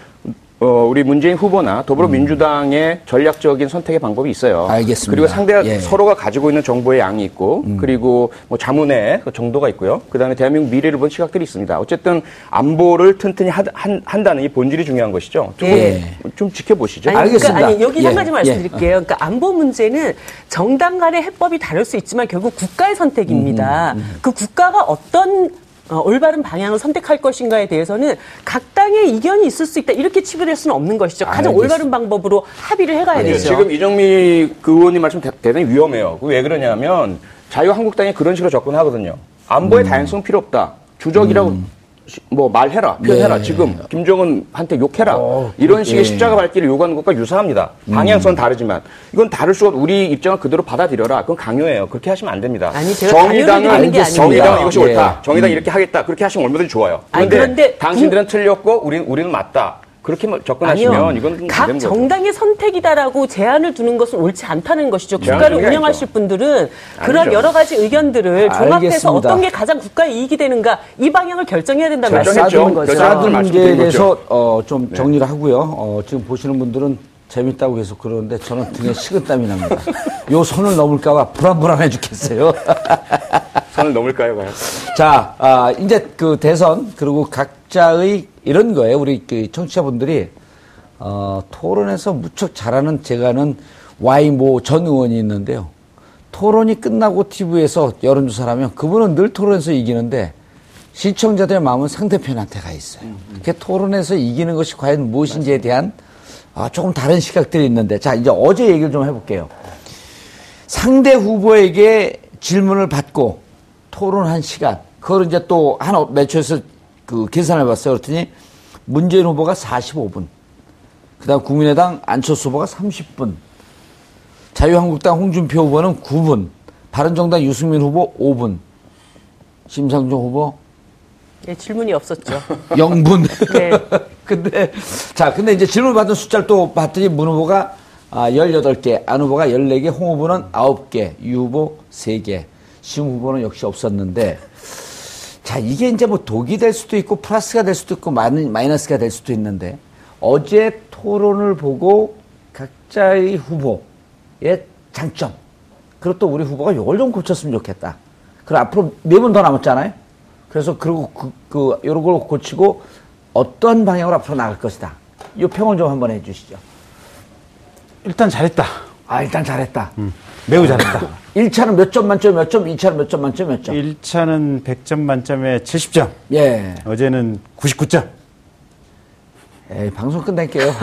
어, 우리 문재인 후보나 더불어민주당의 전략적인 선택의 방법이 있어요. 알겠습니다. 그리고 상대가 예. 서로가 가지고 있는 정보의 양이 있고, 그리고 뭐 자문의 그 정도가 있고요. 그 다음에 대한민국 미래를 본 시각들이 있습니다. 어쨌든 안보를 튼튼히 하, 한, 한다는 이 본질이 중요한 것이죠. 조금 예. 좀 지켜보시죠. 아니, 알겠습니다. 그러니까 아니, 여기 예, 한 가지 예. 말씀드릴게요. 그러니까 안보 문제는 정당 간의 해법이 다를 수 있지만 결국 국가의 선택입니다. 음, 그 국가가 어떤 어, 올바른 방향을 선택할 것인가에 대해서는 각 당의 이견이 있을 수 있다. 이렇게 치부될 수는 없는 것이죠. 가장. 올바른 방법으로 합의를 해가야 아니요, 되죠. 지금 이정미 그 의원님 말씀 대- 대단히 위험해요. 그왜 그러냐면 자유한국당이 그런 식으로 접근하거든요. 안보의 다양성 필요 없다. 주적이라고 시- 뭐 말해라, 표현해라. 예. 지금 김정은한테 욕해라. 어, 이런 식의 예. 십자가 밟기를 요구하는 것과 유사합니다. 방향성은 다르지만 이건 다를 수가 없- 우리 입장을 그대로 받아들여라. 그건 강요예요. 그렇게 하시면 안 됩니다. 아니, 아닙니다. 정의당은 이것이 예. 옳다. 정의당 이 이렇게 하겠다. 그렇게 하시면 얼마든지 좋아요. 아니, 그런데, 그런데 당신들은 틀렸고 우리는 우리는 맞다. 그렇게 뭐 접근하시면 아니요. 이건 안 각. 정당의 선택이다라고 제한을 두는 것은 옳지 않다는 것이죠. 국가를 운영하실 아니죠. 분들은 그런 아니죠. 여러 가지 의견들을 종합해서 알겠습니다. 어떤 게 가장 국가의 이익이 되는가 이 방향을 결정해야 된다는. 말씀드리는 거죠. 사드 문제에. 대해서 어, 좀 정리를 하고요. 어, 지금 보시는 분들은 재밌다고 계속 그러는데 저는 등에 식은땀이 납니다. 요 선을 넘을까봐 불안불안해 죽겠어요. [LAUGHS] 선을 넘을까요, 과연? 자, 아, 이제 그 대선 그리고 각자의 이런 거예요. 우리 그 청취자분들이 어, 토론에서 무척 잘하는 제가 아는 와이모 전 의원이 있는데요. 토론이 끝나고 TV에서 여론조사를 하면 그분은 늘 토론에서 이기는데 시청자들의 마음은 상대편한테 가 있어요. 그 토론에서 이기는 것이 과연 무엇인지에 대한 아, 조금 다른 시각들이 있는데. 자, 이제 어제 얘기를 좀 해볼게요. 상대 후보에게 질문을 받고 토론한 시간, 그걸 이제 또 하나 매초에서 그 계산해 봤어요. 그랬더니 문재인 후보가 45분, 그 다음 국민의당 안철수 후보가 30분, 자유한국당 홍준표 후보는 9분, 바른정당 유승민 후보 5분, 심상정 후보 예, 질문이 없었죠. [LAUGHS] 0분. 네. [LAUGHS] 근데, 자, 근데 이제 질문 받은 숫자를 또 봤더니 문 후보가 아, 18개, 안 후보가 14개, 홍 후보는 9개, 유 후보 3개, 심 후보는 역시 없었는데, 자, 이게 이제 뭐 독이 될 수도 있고 플러스가 될 수도 있고 마이- 마이너스가 될 수도 있는데, 어제 토론을 보고 각자의 후보의 장점, 그리고 또 우리 후보가 이걸 좀 고쳤으면 좋겠다. 그리고 앞으로 네 분 더 남았잖아요. 그래서 그리고 그, 그 요런 걸 고치고 어떤 방향으로 앞으로 나갈 것이다. 이 평을 좀 한번 해주시죠. 일단 잘했다. 아 일단 잘했다. 매우 잘했다. [LAUGHS] 1차는 몇 점 만점 몇 점, 2차는 몇 점 만점 몇 점. 1차는 100점 만점에 70점. 예. 어제는 99점. 에이, 방송 끝낼게요. [LAUGHS]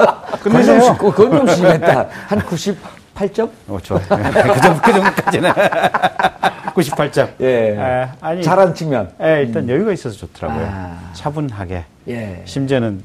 [LAUGHS] 끝내세요. 그건 좀, 그건 좀 심했다. 한 98점? 어, 좋아요. 그, 정도, 그 정도까지는. 98점. [LAUGHS] 예. 아, 아니. 잘한 측면. 예, 일단 여유가 있어서 좋더라고요. 아. 차분하게. 예. 심지어는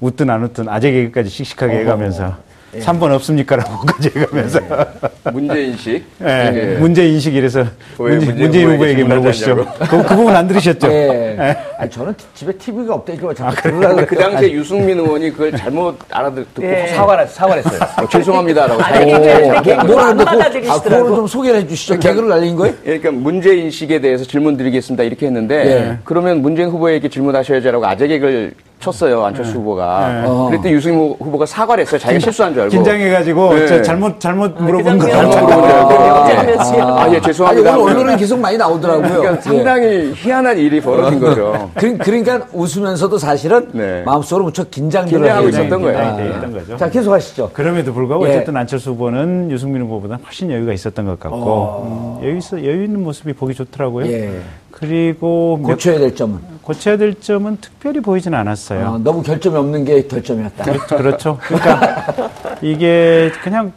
웃든 안 웃든 아재 개그까지 씩씩하게 어허. 해가면서 예. 3번 없습니까라고까지 해가면서 [LAUGHS] 예. 문제 인식. 예. 예. 문제 인식 이래서 문제, 문재인 후보에게 물어보시죠. 그, 그, 부분 안 들으셨죠? 예. 예. 아니, 저는 집에 TV가 없다니까 자꾸 아, 들으라고 그 당시에 유승민 의원이 그걸 잘못 알아듣고 예. 사과를, 사과를 했어요. [LAUGHS] 어, 죄송합니다라고. 뭐라 듣고, 아, 그거를 좀 소개를 해 주시죠. 그러니까, 개그를 날린 거예요? 그러니까 문제 인식에 대해서 질문 드리겠습니다. 이렇게 했는데 그러면 문재인 후보에게 질문하셔야지라고 아재 개그를 쳤어요 안철수 네. 후보가. 네. 어. 그랬더니 유승민 후보가 사과를 했어요. 자기가 실수한 줄 알고. 긴장해가지고 네. 잘못 잘못 아, 물어본 거. 잘못 물어본 줄 알고. 아, 아, 예 죄송합니다. 아니, 오늘 언론은 계속 많이 나오더라고요. 그러니까 예. 상당히 희한한 일이 벌어진 거죠. [LAUGHS] 그, 러니까 웃으면서도 사실은 네. 마음속으로 무척 긴장을 하고 있었던 거예요. 아, 거죠. 자 계속 하시죠. 그럼에도 불구하고 예. 어쨌든 안철수 후보는 유승민 후보보다 훨씬 여유가 있었던 것 같고 어. 음, 여유 있어 여유 있는 모습이 보기 좋더라고요. 예. 그리고 고쳐야 될 점은 고쳐야 될 점은 특별히 보이지는 않았어요. 어, 너무 결점이 없는 게 결점이었다. 그렇죠. 그렇죠. 그러니까 이게 그냥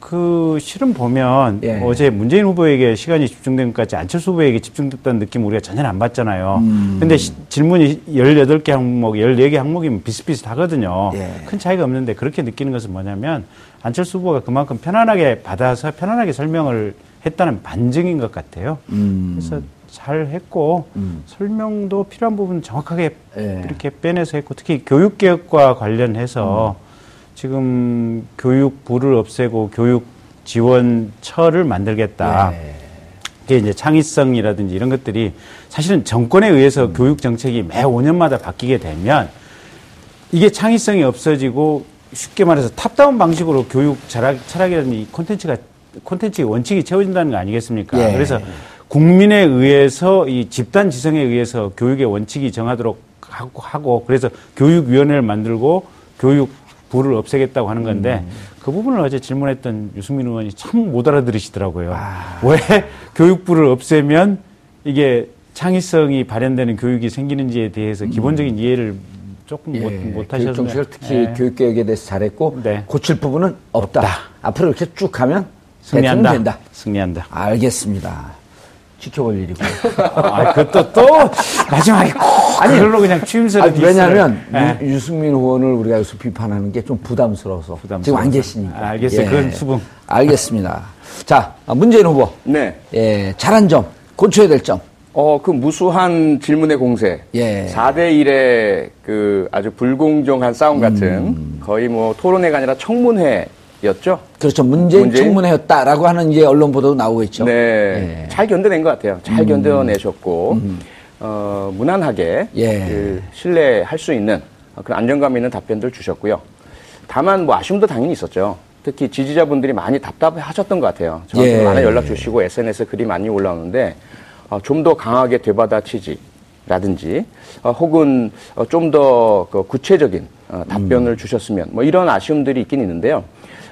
그 실은 보면 예. 어제 문재인 후보에게 시간이 집중된 것까지 안철수 후보에게 집중됐다는 느낌 우리가 전혀 안 받잖아요. 음. 근데 시, 질문이 18개 항목, 14개 항목이면 비슷비슷하거든요. 예. 큰 차이가 없는데 그렇게 느끼는 것은 뭐냐면 안철수 후보가 그만큼 편안하게 받아서 편안하게 설명을 했다는 반증인 것 같아요. 음. 그래서 잘 했고 음. 설명도 필요한 부분 정확하게 예. 이렇게 빼내서 했고 특히 교육 개혁과 관련해서 음. 지금 교육부를 없애고 교육 지원처를 만들겠다. 예. 그게 이제 창의성이라든지 이런 것들이 사실은 정권에 의해서 음. 교육 정책이 매 5년마다 바뀌게 되면 이게 창의성이 없어지고 쉽게 말해서 탑다운 방식으로 교육 철학, 철학이라든지 콘텐츠가 콘텐츠의 원칙이 채워진다는 거 아니겠습니까? 예. 그래서 국민에 의해서 이 집단 지성에 의해서 교육의 원칙이 정하도록 하고, 하고 그래서 교육위원회를 만들고 교육부를 없애겠다고 하는 건데 음. 그 부분을 어제 질문했던 유승민 의원이 참 못 알아들으시더라고요. 아. 왜 교육부를 없애면 이게 창의성이 발현되는 교육이 생기는지에 대해서 음. 기본적인 이해를 조금 예, 못, 못 하셨는데. 정책을 특히 예. 교육개혁에 대해서 잘했고 네. 고칠 부분은 없다. 없다. 앞으로 이렇게 쭉 가면 승리한다. 된다. 승리한다. 알겠습니다. 지켜볼 일이고. [LAUGHS] 아, 그것도 또 마지막에 꼭 아니, 그걸로 그냥 취임새를 아니, 왜냐하면 네. 유, 승민 의원을 우리가 여기서 비판하는 게 좀 부담스러워서. 부담스러워서. 지금 안 계시니까. 아, 알겠어요. 예. 그건 수긍. 알겠습니다. 자, 문재인 후보. 네. 예, 잘한 점, 고쳐야 될 점. 어, 그 무수한 질문의 공세. 예. 4대1의 그 아주 불공정한 싸움 같은 음. 거의 뭐 토론회가 아니라 청문회 였죠. 그렇죠. 문재인, 문재인, 청문회였다라고 하는 이제 언론 보도 나오고 있죠. 네. 예. 잘 견뎌낸 것 같아요. 잘 음. 견뎌내셨고, 음. 어, 무난하게 예. 그 신뢰할 수 있는 그런 안정감 있는 답변들 주셨고요. 다만 뭐 아쉬움도 당연히 있었죠. 특히 지지자분들이 많이 답답해 하셨던 것 같아요. 저한테 예. 많은 연락 주시고 SNS에 글이 많이 올라오는데, 어, 좀 더 강하게 되받아치지. 라든지 어, 혹은 어, 좀더 그 구체적인 어, 답변을 음. 주셨으면 뭐 이런 아쉬움들이 있긴 있는데요.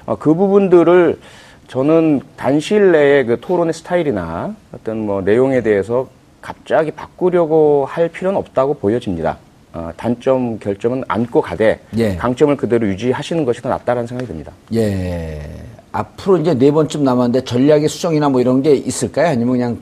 어, 그 부분들을 저는 단시일 내에 그 토론의 스타일이나 어떤 뭐 내용에 대해서 갑자기 바꾸려고 할 필요는 없다고 보여집니다. 어, 단점, 결점은 안고 가되 예. 강점을 그대로 유지하시는 것이 더 낫다라는 생각이 듭니다. 예. 앞으로 이제 네 번쯤 남았는데 전략의 수정이나 뭐 이런 게 있을까요? 아니면 그냥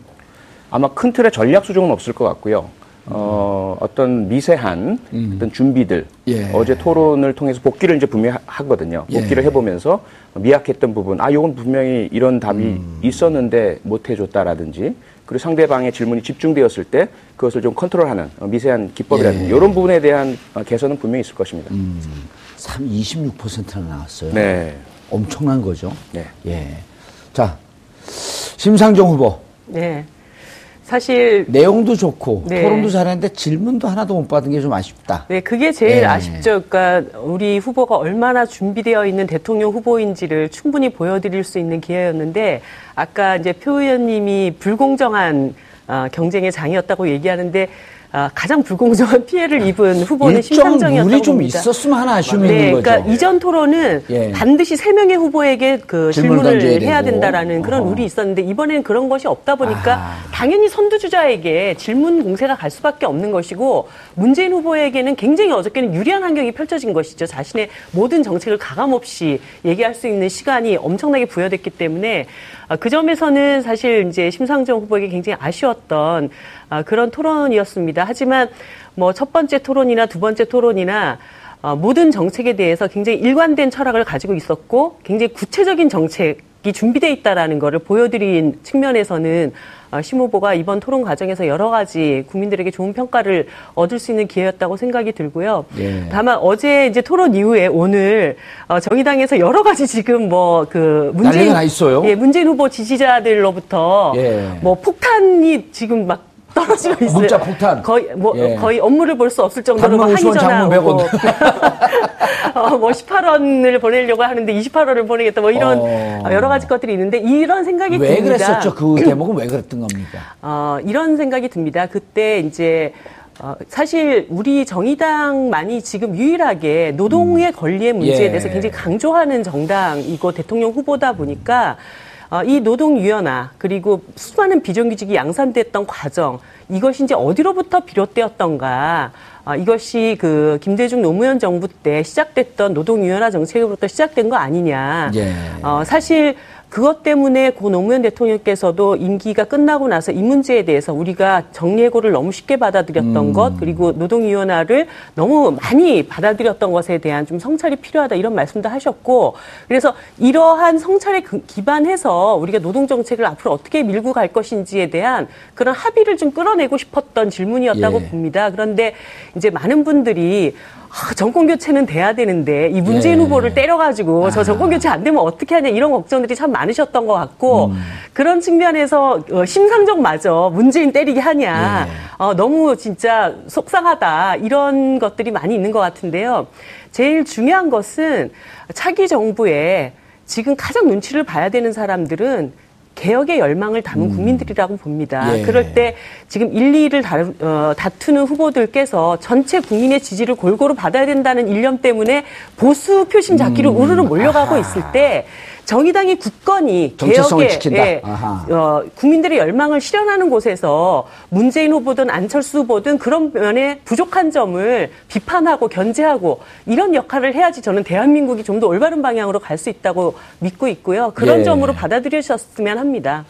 아마 큰 틀의 전략 수정은 없을 것 같고요. 어, 어떤 미세한 음. 어떤 준비들 예. 어제 토론을 통해서 복귀를 이제 분명히 하거든요. 예. 복귀를 예. 해보면서 미약했던 부분, 아, 요건 분명히 이런 답이 음. 있었는데 못 해줬다라든지 그리고 상대방의 질문이 집중되었을 때 그것을 좀 컨트롤하는 미세한 기법이라든지 예. 이런 부분에 대한 개선은 분명히 있을 것입니다. 음. 3, 26%나 나왔어요. 네. 엄청난 거죠. 네. 예. 자, 심상정 후보. 네. 사실 내용도 좋고 네. 토론도 잘했는데 질문도 하나도 못 받은 게 좀 아쉽다. 네, 그게 제일 네. 아쉽죠. 그러니까 우리 후보가 얼마나 준비되어 있는 대통령 후보인지를 충분히 보여드릴 수 있는 기회였는데 아까 이제 표 의원님이 불공정한 어, 경쟁의 장이었다고 얘기하는데 아, 가장 불공정한 [LAUGHS] 피해를 입은 후보는 심상정이었다고 봅니다. 좀 있었으면 하나 아쉬움이 네, 있는 거죠. 그러니까 이전 토론은 예. 반드시 세 명의 후보에게 그 질문을, 해야 된다라는 그런 어. 룰이 있었는데 이번에는 그런 것이 없다 보니까 아. 당연히 선두주자에게 질문 공세가 갈 수밖에 없는 것이고 문재인 후보에게는 굉장히 어저께는 유리한 환경이 펼쳐진 것이죠. 자신의 모든 정책을 가감 없이 얘기할 수 있는 시간이 엄청나게 부여됐기 때문에 아, 그 점에서는 사실 이제 심상정 후보에게 굉장히 아쉬웠던 아, 그런 토론이었습니다. 하지만 뭐 첫 번째 토론이나 두 번째 토론이나 어, 모든 정책에 대해서 굉장히 일관된 철학을 가지고 있었고 굉장히 구체적인 정책이 준비되어 있다라는 것을 보여드린 측면에서는 어, 심 후보가 이번 토론 과정에서 여러 가지 국민들에게 좋은 평가를 얻을 수 있는 기회였다고 생각이 들고요. 예. 다만 어제 이제 토론 이후에 오늘 어, 정의당에서 여러 가지 지금 뭐 그 문재인 예, 문재인 후보 지지자들로부터 예. 뭐 폭탄이 지금 막 떨어지고 있어요. 문자 폭탄. 거의 뭐 예. 거의 업무를 볼 수 없을 정도로 항의 전화 오고 [LAUGHS] 어, 뭐 18원을 보내려고 하는데 28원을 보내겠다 뭐 이런 어... 여러 가지 것들이 있는데 이런 생각이 왜 듭니다. 왜 그랬었죠? 그 [CLEARS THROAT] 대목은 왜 그랬던 겁니까? 어, 이런 생각이 듭니다. 그때 이제 어, 사실 우리 정의당만이 지금 유일하게 노동의 음. 권리의 문제에 예. 대해서 굉장히 강조하는 정당이고 대통령 후보다 보니까 어, 이 노동 유연화 그리고 수많은 비정규직이 양산됐던 과정 이것이 이제 어디로부터 비롯되었던가 어, 이것이 그 김대중 노무현 정부 때 시작됐던 노동 유연화 정책으로부터 시작된 거 아니냐. 예. 어, 사실 그것 때문에 고 노무현 대통령께서도 임기가 끝나고 나서 이 문제에 대해서 우리가 정리해고를 너무 쉽게 받아들였던 음. 것 그리고 노동위원회를 너무 많이 받아들였던 것에 대한 좀 성찰이 필요하다 이런 말씀도 하셨고 그래서 이러한 성찰에 그 기반해서 우리가 노동 정책을 앞으로 어떻게 밀고 갈 것인지에 대한 그런 합의를 좀 끌어내고 싶었던 질문이었다고 예. 봅니다. 그런데 이제 많은 분들이 아, 정권 교체는 돼야 되는데 이 문재인 예. 후보를 때려가지고 아. 저 정권 교체 안 되면 어떻게 하냐 이런 걱정들이 참 많으셨던 것 같고 음. 그런 측면에서 어, 심상정마저 문재인 때리게 하냐 예. 어, 너무 진짜 속상하다 이런 것들이 많이 있는 것 같은데요. 제일 중요한 것은 차기 정부에 지금 가장 눈치를 봐야 되는 사람들은 개혁의 열망을 담은 음. 국민들이라고 봅니다. 예. 그럴 때 지금 1, 2를 다루, 어, 다투는 후보들께서 전체 국민의 지지를 골고루 받아야 된다는 일념 때문에 보수 표심 잡기로 음. 우르르 몰려가고 아하. 있을 때 정의당이 굳건히 개혁에 예, 어, 국민들의 열망을 실현하는 곳에서 문재인 후보든 안철수 후보든 그런 면에 부족한 점을 비판하고 견제하고 이런 역할을 해야지 저는 대한민국이 좀 더 올바른 방향으로 갈 수 있다고 믿고 있고요. 그런 예. 점으로 받아들여셨으면 합니다.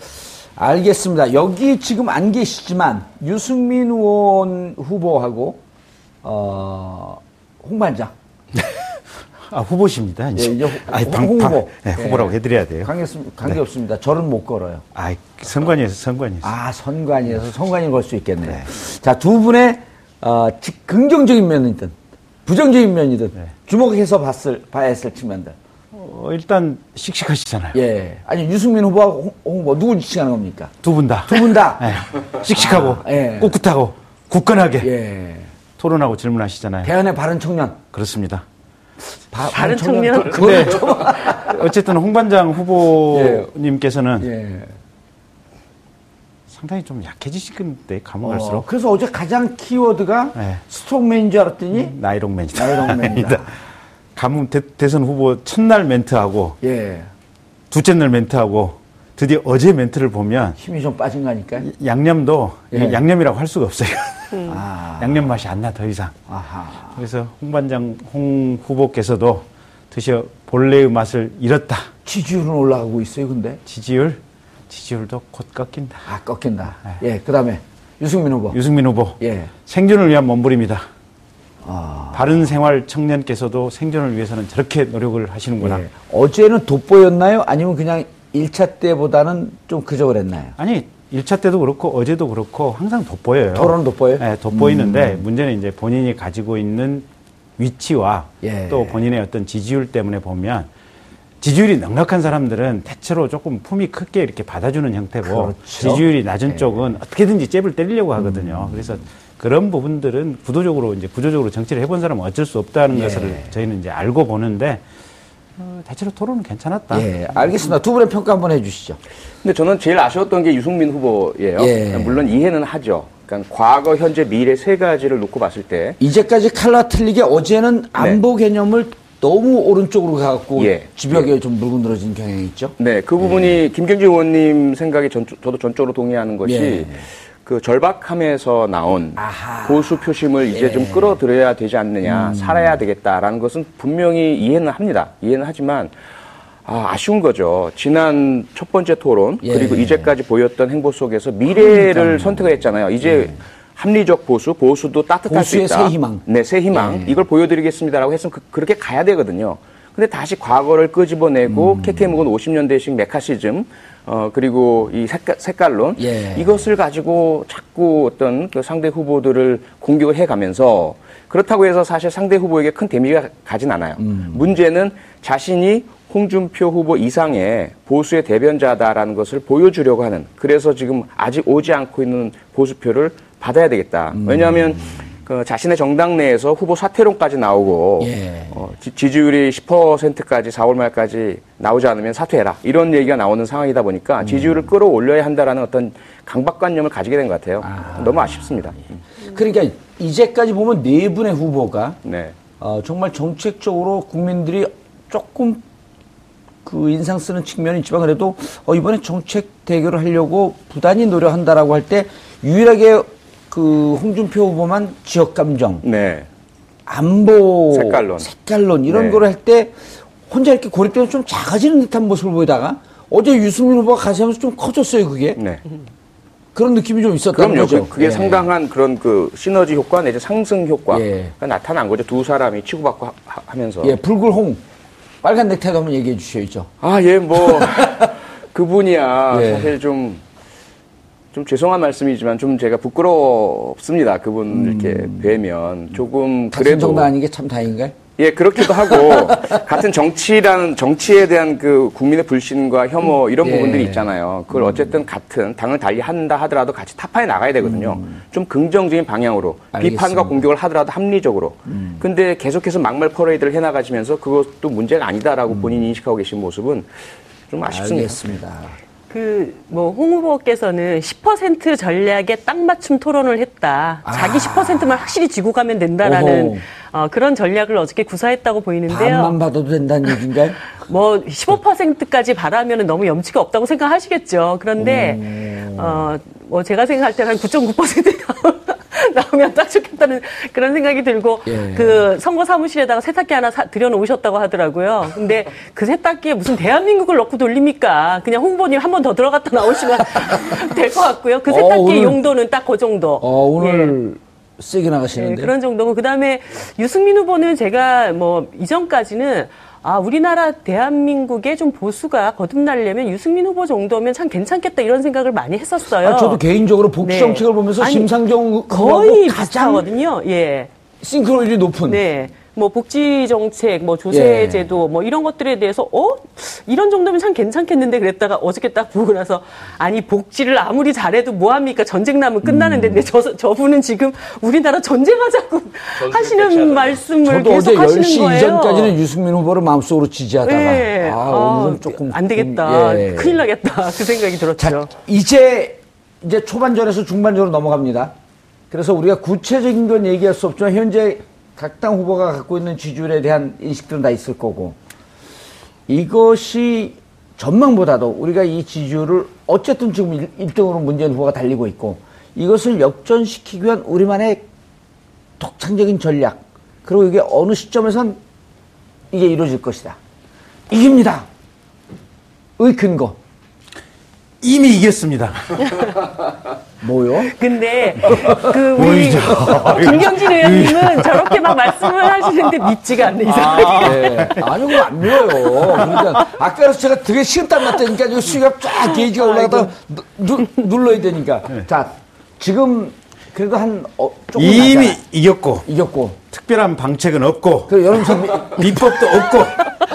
알겠습니다. 여기 지금 안 계시지만 유승민 의원 후보하고 어, 홍반장 [LAUGHS] 아, 후보십니다. 이제. 예, 이제 후, 아니, 방, 홍, 후보. 네, 후보라고 예. 해드려야 돼요. 관계, 관계 네. 없습니다. 저는 못 걸어요. 아, 선관위에서 선관위에서. 아, 선관위에서 선관위 걸수 있겠네. 네. 자, 두 분의 어, 긍정적인 면이든 부정적인 면이든 네. 주목해서 봤을 봐야 했을 측면들. 어, 일단 씩씩하시잖아요. 예. 아니 유승민 후보하고 홍, 홍 후보 누구 씩씩하는 겁니까? 두 분 다. 두 분 다. 네. 씩씩하고 아, 예. 꿋꿋하고 굳건하게 예. 토론하고 질문하시잖아요. 대한의 바른 청년. 그렇습니다. 바, 른 청년. 근데 어쨌든 홍반장 후보님께서는 예. 예. 상당히 좀 약해지신 건데 가면 갈수록. 어, 그래서 어제 가장 키워드가 네. strongman인 줄 알았더니 음, 나이롱맨이다. [LAUGHS] 나이롱맨이다. 가문 대, 선 후보 첫날 멘트하고 예. 둘째 날 멘트하고 드디어 어제 멘트를 보면 힘이 좀 빠진 거니까 양념도 예. 양념이라고 할 수가 없어요. 음. 아. 양념 맛이 안 나 더 이상. 아하. 그래서 홍 반장 홍 후보께서도 드셔 본래의 맛을 잃었다. 지지율은 올라가고 있어요, 근데 지지율 지지율도 곧 꺾인다. 아 꺾인다. 네. 예, 그다음에 유승민 후보. 유승민 후보. 예. 생존을 위한 몸부림이다. 아. 바른 생활 청년께서도 생존을 위해서는 저렇게 노력을 하시는구나. 예. 어제는 돋보였나요? 아니면 그냥 1차 때보다는 좀 그저 그랬나요? 아니, 1차 때도 그렇고 어제도 그렇고 항상 돋보여요. 토론은 돋보여요? 네, 돋보이는데 음. 문제는 이제 본인이 가지고 있는 위치와 예. 또 본인의 어떤 지지율 때문에 보면 지지율이 넉넉한 사람들은 대체로 조금 품이 크게 이렇게 받아주는 형태고 그렇죠. 지지율이 낮은 예. 쪽은 어떻게든지 잽을 때리려고 하거든요. 음. 그래서 그런 부분들은 구도적으로 이제 구조적으로 정치를 해본 사람은 어쩔 수 없다는 예. 것을 저희는 이제 알고 보는데 어, 대체로 토론은 괜찮았다. 예, 알겠습니다. 두 분의 평가 한번 해주시죠. 근데 저는 제일 아쉬웠던 게 유승민 후보예요. 예. 물론 이해는 하죠. 그러니까 과거, 현재, 미래 세 가지를 놓고 봤을 때 이제까지 칼라 틀리게 어제는 안보 네. 개념을 너무 오른쪽으로 가갖고 예. 집약에 예. 좀 물고 늘어진 경향이 있죠. 네, 그 부분이 예. 김경진 의원님 생각에 전, 저도 전적으로 동의하는 것이 예. 그 절박함에서 나온 아하. 보수 표심을 이제 예. 좀 끌어들여야 되지 않느냐, 음. 살아야 되겠다라는 것은 분명히 이해는 합니다. 이해는 하지만 아, 아쉬운 거죠. 지난 첫 번째 토론 예. 그리고 이제까지 보였던 행보 속에서 미래를 그러니까요. 선택을 했잖아요. 이제 예. 합리적 보수, 보수도 따뜻할 수 보수의 있다. 새 희망. 네, 새 희망. 예. 이걸 보여드리겠습니다라고 했으면 그, 렇게 가야 되거든요. 근데 다시 과거를 끄집어내고 음. KK묵은 50년대식 메카시즘, 어, 그리고 이 색깔, 색깔론. 예. 이것을 가지고 자꾸 어떤 그 상대 후보들을 공격을 해가면서 그렇다고 해서 사실 상대 후보에게 큰 데미지가 가진 않아요. 음. 문제는 자신이 홍준표 후보 이상의 보수의 대변자다라는 것을 보여주려고 하는 그래서 지금 아직 오지 않고 있는 보수표를 받아야 되겠다. 음. 왜냐하면 그 자신의 정당 내에서 후보 사퇴론까지 나오고 예. 어, 지, 지율이 10%까지 4월 말까지 나오지 않으면 사퇴해라 이런 얘기가 나오는 상황이다 보니까 음. 지지율을 끌어올려야 한다라는 어떤 강박관념을 가지게 된 것 같아요. 너무 아쉽습니다. 그러니까 이제까지 보면 네 분의 후보가 네. 어, 정말 정책적으로 국민들이 조금 그 인상 쓰는 측면이 있지만 그래도 어, 이번에 정책 대결을 하려고 부단히 노력한다라고 할 때 유일하게 그 홍준표 후보만 지역 감정, 네. 안보, 색깔론. 색깔론 이런 네. 거를 할 때 혼자 이렇게 고립되면 좀 작아지는 듯한 모습을 보이다가 어제 유승민 후보가 가시면서 좀 커졌어요 그게 네. 그런 느낌이 좀 있었다는 그럼요. 거죠. 그, 게 예. 상당한 그런 그 시너지 효과 내지 상승 효과가 예. 나타난 거죠. 두 사람이 치고받고 하, 하면서. 예, 불굴홍 빨간 넥타이도 한번 얘기해 주셔야죠. 아, 예, 뭐, [LAUGHS] 그분이야. 예. 사실 좀, 좀 죄송한 말씀이지만 좀 제가 부끄럽습니다. 그분 이렇게 뵈면. 조금 음. 그래도. 정당 아닌 게 참 다행인가요? 예, 그렇기도 하고, [LAUGHS] 같은 정치라는, 정치에 대한 그 국민의 불신과 혐오 이런 예. 부분들이 있잖아요. 그걸 어쨌든 같은, 당을 달리 한다 하더라도 같이 타파해 나가야 되거든요. 좀 긍정적인 방향으로, 음. 알겠습니다. 음. 비판과 공격을 하더라도 합리적으로. 근데 계속해서 막말 퍼레이드를 해 나가시면서 그것도 문제가 아니다라고 본인이 인식하고 계신 모습은 좀 아쉽습니다. 음. 알겠습니다. 그, 뭐, 홍 후보께서는 10% 전략에 딱 맞춤 토론을 했다. 자기 10%만 확실히 쥐고 가면 된다라는. 어, 그런 전략을 어저께 구사했다고 보이는데요. 반만 받아도 된다는 얘기인가요? [LAUGHS] 뭐 15%까지 바라면 너무 염치가 없다고 생각하시겠죠. 그런데 어, 뭐 제가 생각할 때는 한 9.9%나 [LAUGHS] 오면 딱 좋겠다는 그런 생각이 들고 예. 그 선거 사무실에다가 세탁기 하나 사, 들여놓으셨다고 하더라고요. 근데 그 세탁기에 무슨 대한민국을 넣고 돌립니까? 그냥 홍보님 한 번 더 들어갔다 나오시면 [LAUGHS] 될 것 같고요. 그 어, 세탁기 오늘- 용도는 딱 그 정도. 어, 예. 오늘 세게 네, 나가시는데. 그런 정도고 그다음에 유승민 후보는 제가 뭐 이전까지는 아 우리나라 대한민국의 좀 보수가 거듭나려면 유승민 후보 정도면 참 괜찮겠다 이런 생각을 많이 했었어요. 아, 저도 개인적으로 복지 네. 정책을 보면서 아니, 심상정 거의 비슷하거든요. 예. 싱크로율이 높은. 네. 뭐 복지 정책, 뭐 조세 제도, 뭐 이런 것들에 대해서 어 이런 정도면 참 괜찮겠는데 그랬다가 어저께 딱 보고 나서 아니 복지를 아무리 잘해도 뭐 합니까 전쟁 나면 끝나는데 음. 근데 저 저분은 지금 우리나라 전쟁하자고 하시는 말씀을 계속 어제 하시는 10시 거예요. 이전까지는 유승민 후보를 마음속으로 지지하다가 예. 아, 아, 오늘은 조금 안 되겠다. 예. 큰일 나겠다. 그 생각이 들었죠. 자, 이제 이제 초반전에서 중반전으로 넘어갑니다. 그래서 우리가 구체적인 건 얘기할 수 없지만 현재 각 당 후보가 갖고 있는 지지율에 대한 인식들은 다 있을 거고 이것이 전망보다도 우리가 이 지지율을 어쨌든 지금 1등으로 문재인 후보가 달리고 있고 이것을 역전시키기 위한 우리만의 독창적인 전략 그리고 이게 어느 시점에선 이게 이루어질 것이다. 이깁니다. 의 근거 이미 이겼습니다. [LAUGHS] 뭐요? 근데 [LAUGHS] 그 우리 김경진 의원님은 저렇게 막 말씀을 하시는데 믿지가 않네 이상하게. 네. 아니, 그거 안 밀어요. 그러니까, 아까서 제가 되게 식은땀 났다니까, 이거 수위가 쫙 게이지가 올라가다 누, 눌러야 되니까. 자, 지금, 그래도 한, 어, 조금 이미 나잖아. 이겼고 이겼고. 특별한 방책은 없고 그 여론선, 미- [LAUGHS] 비법도 없고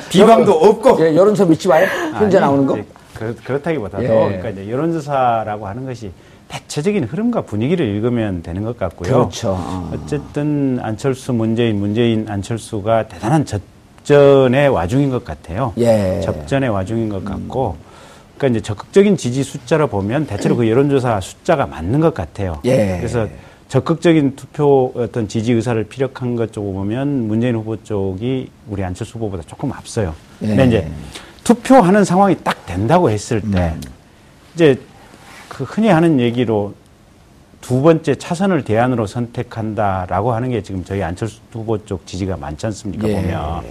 비방도 없고 예, 여론선 믿지 마요? 현재 아니, 나오는 거? 그렇, 그렇 다기보다도 예. 그러니까 이제 여론조사라고 하는 것이 대체적인 흐름과 분위기를 읽으면 되는 것 같고요. 그렇죠. 어. 어쨌든 안철수, 문재인, 문재인, 안철수가 대단한 접전의 와중인 것 같아요. 예. 접전의 와중인 것 같고, 그러니까 이제 적극적인 지지 숫자로 보면 대체로 그 여론조사 숫자가 맞는 것 같아요. 예. 그래서 적극적인 투표 어떤 지지 의사를 피력한 것 쪽으로 보면 문재인 후보 쪽이 우리 안철수 후보보다 조금 앞서요. 근데 예. 이제 투표하는 상황이 딱 된다고 했을 때 이제 그 흔히 하는 얘기로 두 번째 차선을 대안으로 선택한다라고 하는 게 지금 저희 안철수 후보 쪽 지지가 많지 않습니까 예. 보면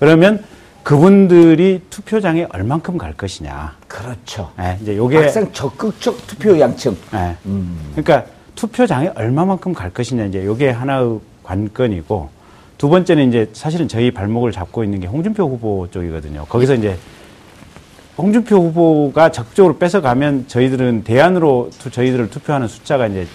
그러면 그분들이 투표장에 얼만큼 갈 것이냐. 그렇죠. 예, 이제 요게 막상 적극적 투표 의향층. 예. 그러니까 투표장에 얼마만큼 갈 것이냐 이제 이게 하나의 관건이고 두 번째는 이제 사실은 저희 발목을 잡고 있는 게 홍준표 후보 쪽이거든요. 거기서 이제 홍준표 후보가 적극적으로 뺏어가면 저희들은 대안으로 투, 저희들을 투표하는 숫자가 이제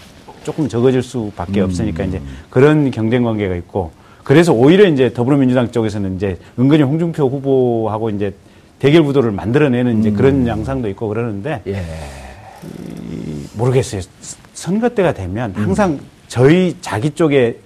조금 적어질 수밖에 음. 없으니까 이제 그런 경쟁 관계가 있고 그래서 오히려 이제 더불어민주당 쪽에서는 이제 은근히 홍준표 후보하고 이제 대결 구도를 만들어내는 이제 음. 그런 양상도 있고 그러는데 예. 이, 모르겠어요. 선거 때가 되면 항상 음. 저희 자기 쪽에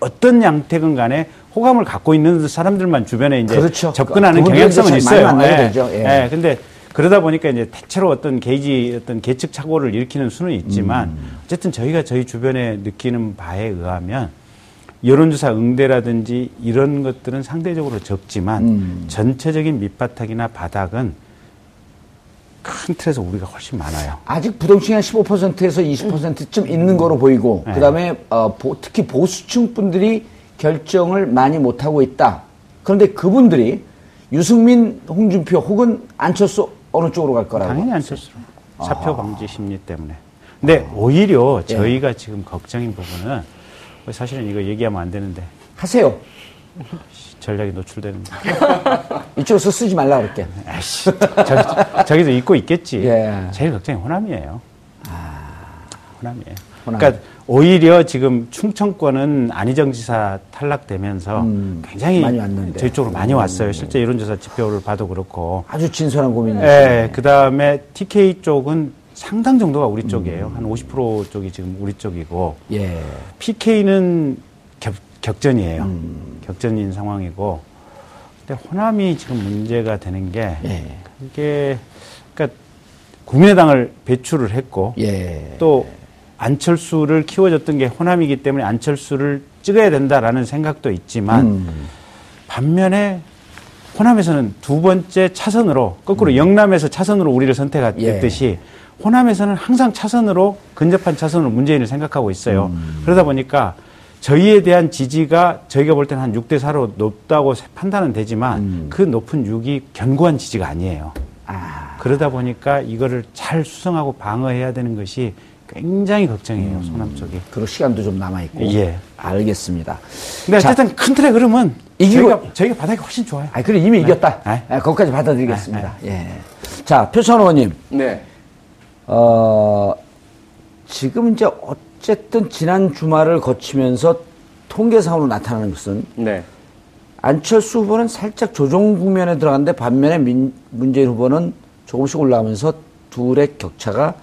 어떤 양택은 간에 호감을 갖고 있는 사람들만 주변에 이제 그렇죠. 접근하는 경향성은 있어요. 예. 예. 예. 근데 그러다 보니까 이제 대체로 어떤 게이지 어떤 계측 착오를 일으키는 수는 있지만 음. 어쨌든 저희가 저희 주변에 느끼는 바에 의하면 여론조사 응대라든지 이런 것들은 상대적으로 적지만 음. 전체적인 밑바닥이나 바닥은 큰 틀에서 우리가 훨씬 많아요. 아직 부동층이 한 15%에서 20%쯤 있는 거로 보이고, 네. 그 다음에, 어, 특히 보수층 분들이 결정을 많이 못하고 있다. 그런데 그분들이 유승민, 홍준표 혹은 안철수 어느 쪽으로 갈 거라고? 당연히 안철수. 사표 방지 심리 때문에. 근데 오히려 예. 저희가 네. 지금 걱정인 부분은 사실은 이거 얘기하면 안 되는데. 하세요. 전략이 노출되는데. [LAUGHS] 이쪽에서 쓰지 말라 그럴게. 아이씨, 저기, 저기도 있고 있겠지. 예. 제일 걱정이 호남이에요. 아. 호남이에요. 호남. 그러니까 오히려 지금 충청권은 안희정 지사 탈락되면서 음, 굉장히 많이 왔는데. 저희 쪽으로 많이 음. 왔어요. 실제 이론조사 지표를 봐도 그렇고. 아주 진솔한 고민이죠. 네. 그 다음에 TK 쪽은 상당 정도가 우리 쪽이에요. 음. 한50% 쪽이 지금 우리 쪽이고. 예. PK는 격, 격전이에요. 음. 격전인 상황이고. 근데 호남이 지금 문제가 되는 게 예. 그게 그러니까 국민의당을 배출을 했고 예. 또 안철수를 키워줬던 게 호남이기 때문에 안철수를 찍어야 된다라는 생각도 있지만 음. 반면에 호남에서는 두 번째 차선으로 거꾸로 음. 영남에서 차선으로 우리를 선택했듯이 예. 호남에서는 항상 차선으로 근접한 차선으로 문재인을 생각하고 있어요. 음. 그러다 보니까 저희에 대한 지지가 저희가 볼 때는 한 6대 4로 높다고 판단은 되지만 음. 그 높은 6이 견고한 지지가 아니에요. 아. 그러다 보니까 이거를 잘 수성하고 방어해야 되는 것이 굉장히 걱정이에요, 음, 소남 쪽이. 그리고 시간도 좀 남아있고. 예. 알겠습니다. 근데 어쨌든 자, 큰 틀의 흐름은 이기고, 저희가, 저희가 바닥이 훨씬 좋아요. 아, 그래, 이미 네. 이겼다. 네. 네, 거기까지 받아들이겠습니다. 네. 예. 자, 표천 의원님. 네. 어, 지금 이제 어쨌든 지난 주말을 거치면서 통계상으로 나타나는 것은. 네. 안철수 후보는 살짝 조정 국면에 들어갔는데 반면에 민, 문재인 후보는 조금씩 올라가면서 둘의 격차가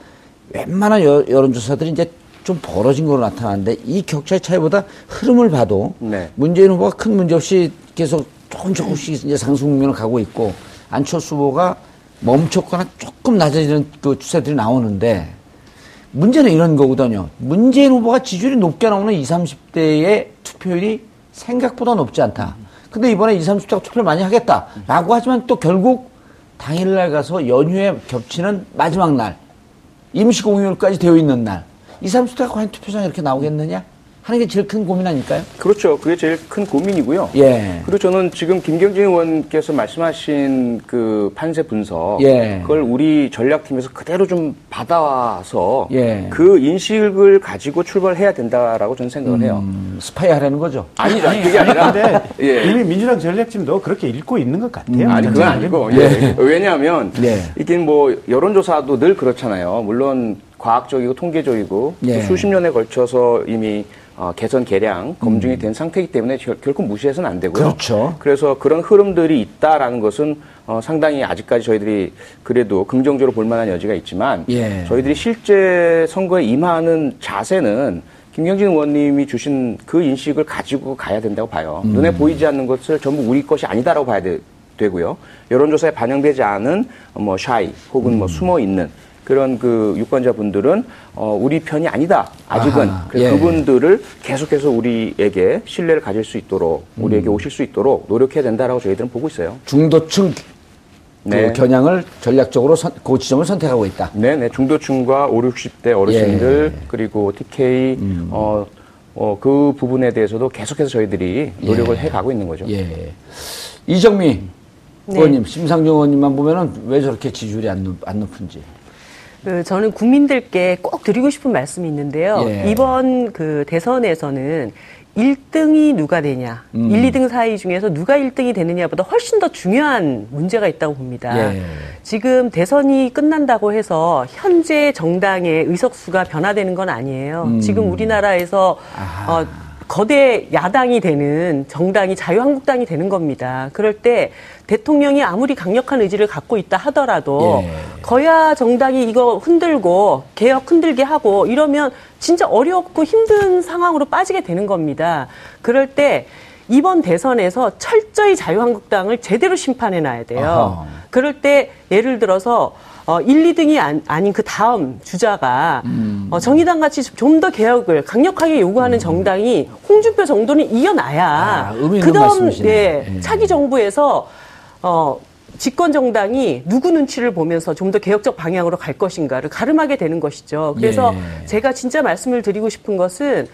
웬만한 여, 론조사들이 이제 좀 벌어진 걸로 나타나는데 이 격차의 차이보다 흐름을 봐도 네. 문재인 후보가 큰 문제 없이 계속 조금 조금씩 이제 상승 국면을 가고 있고 안철수 후보가 멈췄거나 조금 낮아지는 그 추세들이 나오는데 문제는 이런 거거든요. 문재인 후보가 지지율이 높게 나오는 20, 30대의 투표율이 생각보다 높지 않다. 근데 이번에 20, 30대가 투표를 많이 하겠다라고 하지만 또 결국 당일날 가서 연휴에 겹치는 마지막 날 임시공휴일까지 되어 있는 날, 20, 30대가 과연 투표장에 이렇게 나오겠느냐? 하는 게 제일 큰 고민 아닐까요? 그렇죠. 그게 제일 큰 고민이고요. 예. 그리고 저는 지금 김경진 의원께서 말씀하신 그 판세 분석, 예. 그걸 우리 전략팀에서 그대로 좀 받아와서 예. 그 인식을 가지고 출발해야 된다라고 저는 생각을 해요. 음, 스파이 하라는 거죠? 아니죠. 아니, 그게 아니라. 근데 예. 이미 민주당 전략팀도 그렇게 읽고 있는 것 같아요. 음, 아니, 그건 아니고. 예. 왜냐하면 예. 이게 뭐 여론조사도 늘 그렇잖아요. 물론 과학적이고 통계적이고 예. 수십 년에 걸쳐서 이미 어, 개선 개량 검증이 음. 된 상태이기 때문에 결, 코 무시해서는 안 되고요. 그렇죠. 그래서 그런 흐름들이 있다라는 것은 어, 상당히 아직까지 저희들이 그래도 긍정적으로 볼 만한 여지가 있지만 예. 저희들이 실제 선거에 임하는 자세는 김경진 의원님이 주신 그 인식을 가지고 가야 된다고 봐요. 음. 눈에 보이지 않는 것을 전부 우리 것이 아니다라고 봐야 되, 고요 여론조사에 반영되지 않은 뭐 샤이 혹은 뭐 음. 뭐 숨어 있는 그런 그 유권자분들은 어, 우리 편이 아니다. 아직은 예. 그분들을 계속해서 우리에게 신뢰를 가질 수 있도록 우리에게 음. 오실 수 있도록 노력해야 된다라고 저희들은 보고 있어요. 중도층 그 네. 겨냥을 전략적으로 선, 그 지점을 선택하고 있다. 네, 네. 중도층과 5, 60대 어르신들 예. 그리고 TK 음. 어, 어, 그 부분에 대해서도 계속해서 저희들이 노력을 예. 해 가고 있는 거죠. 예. 이정미 네. 의원님, 심상정 의원님만 보면은 왜 저렇게 지지율이 안, 높, 안 높은지. 그 저는 국민들께 꼭 드리고 싶은 말씀이 있는데요. 예. 이번 그 대선에서는 1등이 누가 되냐, 음. 1, 2등 사이 중에서 누가 1등이 되느냐보다 훨씬 더 중요한 문제가 있다고 봅니다. 예. 지금 대선이 끝난다고 해서 현재 정당의 의석수가 변화되는 건 아니에요. 음. 지금 우리나라에서 어, 거대 야당이 되는 정당이 자유한국당이 되는 겁니다. 그럴 때 대통령이 아무리 강력한 의지를 갖고 있다 하더라도 예. 거야 정당이 이거 흔들고 개혁 흔들게 하고 이러면 진짜 어렵고 힘든 상황으로 빠지게 되는 겁니다. 그럴 때 이번 대선에서 철저히 자유한국당을 제대로 심판해 놔야 돼요. 아하. 그럴 때 예를 들어서 어, 1, 2등이 안, 아닌 그 다음 주자가 음. 어, 정의당 같이 좀 더 개혁을 강력하게 요구하는 음. 정당이 홍준표 정도는 이겨놔야 아, 그다음 예, 예. 차기 정부에서 어, 집권 정당이 누구 눈치를 보면서 좀 더 개혁적 방향으로 갈 것인가를 가름하게 되는 것이죠. 그래서 예. 제가 진짜 말씀을 드리고 싶은 것은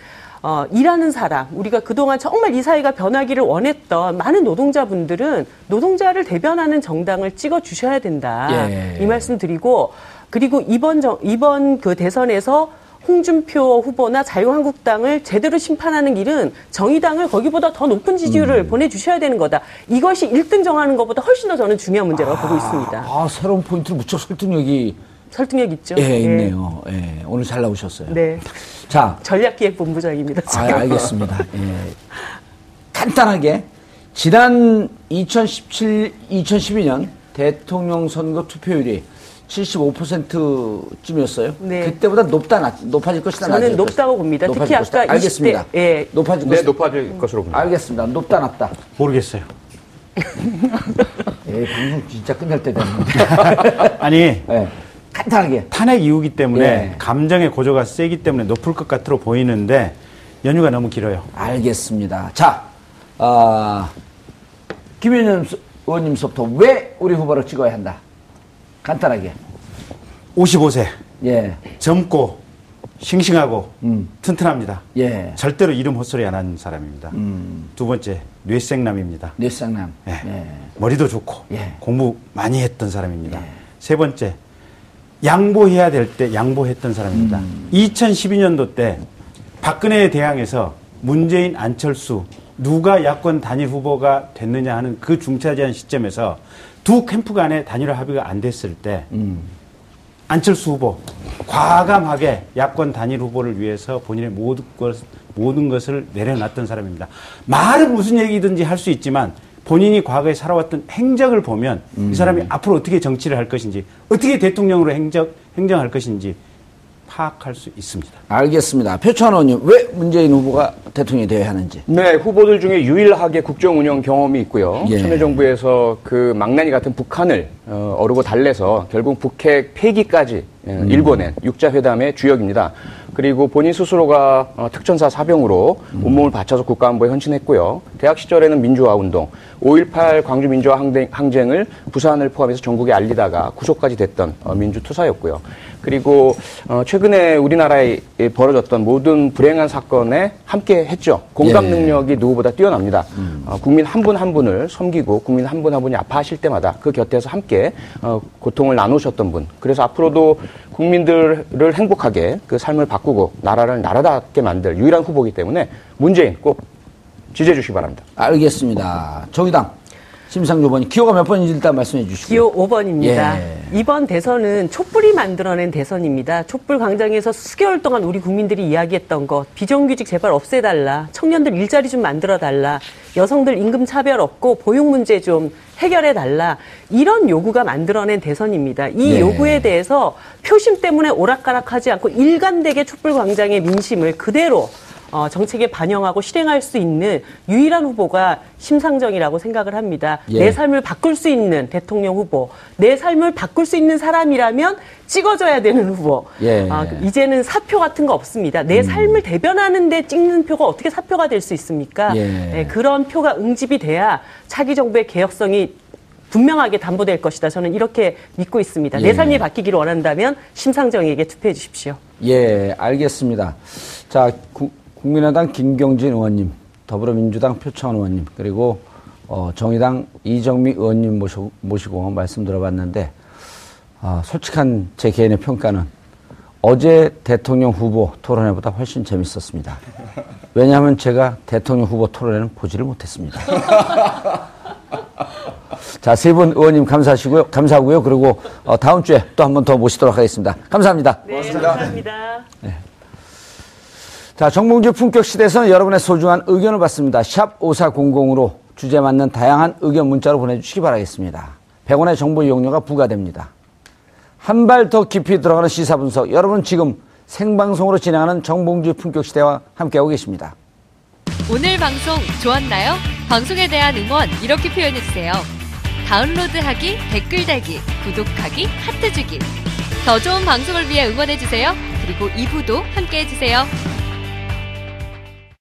어, 일하는 사람, 우리가 그동안 정말 이 사회가 변하기를 원했던 많은 노동자분들은 노동자를 대변하는 정당을 찍어 주셔야 된다. 예. 이 말씀 드리고 그리고 이번 정, 이번 그 대선에서 홍준표 후보나 자유한국당을 제대로 심판하는 일은 정의당을 거기보다 더 높은 지지율을 음. 보내주셔야 되는 거다. 이것이 1등 정하는 것보다 훨씬 더 저는 중요한 문제라고 아, 보고 있습니다. 아, 새로운 포인트를 무척 설득력이 설득력 있죠. 예, 예. 있네요. 예, 오늘 잘 나오셨어요. 네. 자. 전략기획본부장입니다. 아, 알겠습니다. 예. 간단하게, 지난 2017, 2012년 대통령 선거 투표율이 75%쯤이었어요. 네. 그때보다 높다, 낮, 높아질 것이다. 저는 높다고 봅니다. 특히 아까 알겠습니다. 20대, 예. 높아질 네, 높아질 것으로 봅니다. 알겠습니다. 높다, 낮다. 모르겠어요. [LAUGHS] 예, 방송 진짜 끝날 때 됐는데. [LAUGHS] 아니. 예. 간단하게. 탄핵 이후기 때문에 예. 감정의 고조가 세기 때문에 높을 것 같으로 보이는데 연휴가 너무 길어요. 알겠습니다. 자, 어, 김현현 의원님부터 왜 우리 후보를 찍어야 한다? 간단하게. 55세. 예. 젊고 싱싱하고 음. 튼튼합니다. 예. 절대로 이름 헛소리 안 하는 사람입니다. 음. 두 번째 뇌생남입니다. 뇌생남. 예. 예. 머리도 좋고 예. 공부 많이 했던 사람입니다. 예. 세 번째 양보해야 될 때 양보했던 사람입니다. 음. 2012년도 때 박근혜에 대항해서 문재인 안철수 누가 야권 단일 후보가 됐느냐 하는 그 중차지한 시점에서 두 캠프 간의 단일화 합의가 안 됐을 때 음. 안철수 후보 과감하게 야권 단일 후보를 위해서 본인의 모든 것, 모든 것을 내려놨던 사람입니다. 말은 무슨 얘기든지 할 수 있지만 본인이 과거에 살아왔던 행적을 보면 음. 이 사람이 앞으로 어떻게 정치를 할 것인지 어떻게 대통령으로 행적, 행정할 것인지 파악할 수 있습니다. 알겠습니다. 표창 의원님, 왜 문재인 후보가 대통령이 되어야 하는지? 네, 후보들 중에 유일하게 국정 운영 경험이 있고요. 예. 참여정부에서 그 망나니 같은 북한을 어, 르고 달래서 결국 북핵 폐기까지 예, 음. 일궈낸 육자회담의 주역입니다. 그리고 본인 스스로가 어, 특전사 사병으로 음. 온몸을 바쳐서 국가안보에 헌신했고요. 대학 시절에는 민주화 운동, 5.18 광주 민주화 항쟁, 을 부산을 포함해서 전국에 알리다가 구속까지 됐던 어, 민주투사였고요. 그리고 어, 최근에 우리나라에 벌어졌던 모든 불행한 사건에 함께 했죠. 공감 예. 능력이 누구보다 뛰어납니다. 음. 어, 국민 한 분한 한 분을 섬기고 국민 한 분한 한 분이 아파하실 때마다 그 곁에서 함께 어, 고통을 나누셨던 분. 그래서 앞으로도 국민들을 행복하게 그 삶을 바 꾸고 나라를 나라답게 만들 유일한 후보이기 때문에 문재인 꼭 지지해 주시기 바랍니다. 알겠습니다. 정의당 심상조 번이 기호가 몇 번인지 일단 말씀해 주시고. 기호 5번입니다. 예. 이번 대선은 촛불이 만들어낸 대선입니다. 촛불 광장에서 수개월 동안 우리 국민들이 이야기했던 것, 비정규직 제발 없애달라, 청년들 일자리 좀 만들어 달라, 여성들 임금 차별 없고 보육 문제 좀 해결해 달라, 이런 요구가 만들어낸 대선입니다. 이 네. 요구에 대해서 표심 때문에 오락가락하지 않고 일관되게 촛불 광장의 민심을 그대로 어, 정책에 반영하고 실행할 수 있는 유일한 후보가 심상정이라고 생각을 합니다. 예. 내 삶을 바꿀 수 있는 대통령 후보, 내 삶을 바꿀 수 있는 사람이라면 찍어줘야 되는 후보. 예. 어, 이제는 사표 같은 거 없습니다. 내 음. 삶을 대변하는데 찍는 표가 어떻게 사표가 될 수 있습니까? 예. 네, 그런 표가 응집이 돼야 차기 정부의 개혁성이 분명하게 담보될 것이다. 저는 이렇게 믿고 있습니다. 예. 내 삶이 바뀌기를 원한다면 심상정에게 투표해 주십시오. 예, 알겠습니다. 자, 구, 국민의당 김경진 의원님, 더불어민주당 표창원 의원님, 그리고 어, 정의당 이정미 의원님 모시고, 모시고 말씀 들어봤는데 아, 솔직한 제 개인의 평가는 어제 대통령 후보 토론회보다 훨씬 재밌었습니다. 왜냐하면 제가 대통령 후보 토론회는 보지를 못했습니다. [LAUGHS] 자, 세 분 의원님 감사하시고요. 감사하고요. 그리고 어, 다음 주에 또 한 번 더 모시도록 하겠습니다. 감사합니다. 네, 감사합니다. 자, 정봉주 품격 시대에서는 여러분의 소중한 의견을 받습니다. 샵 5400으로 주제 맞는 다양한 의견 문자로 보내주시기 바라겠습니다. 100원의 정보 이용료가 부과됩니다. 한 발 더 깊이 들어가는 시사 분석. 여러분 지금 생방송으로 진행하는 정봉주 품격 시대와 함께하고 계십니다. 오늘 방송 좋았나요? 방송에 대한 응원 이렇게 표현해주세요. 다운로드하기, 댓글 달기, 구독하기, 하트 주기. 더 좋은 방송을 위해 응원해주세요. 그리고 2부도 함께 해주세요.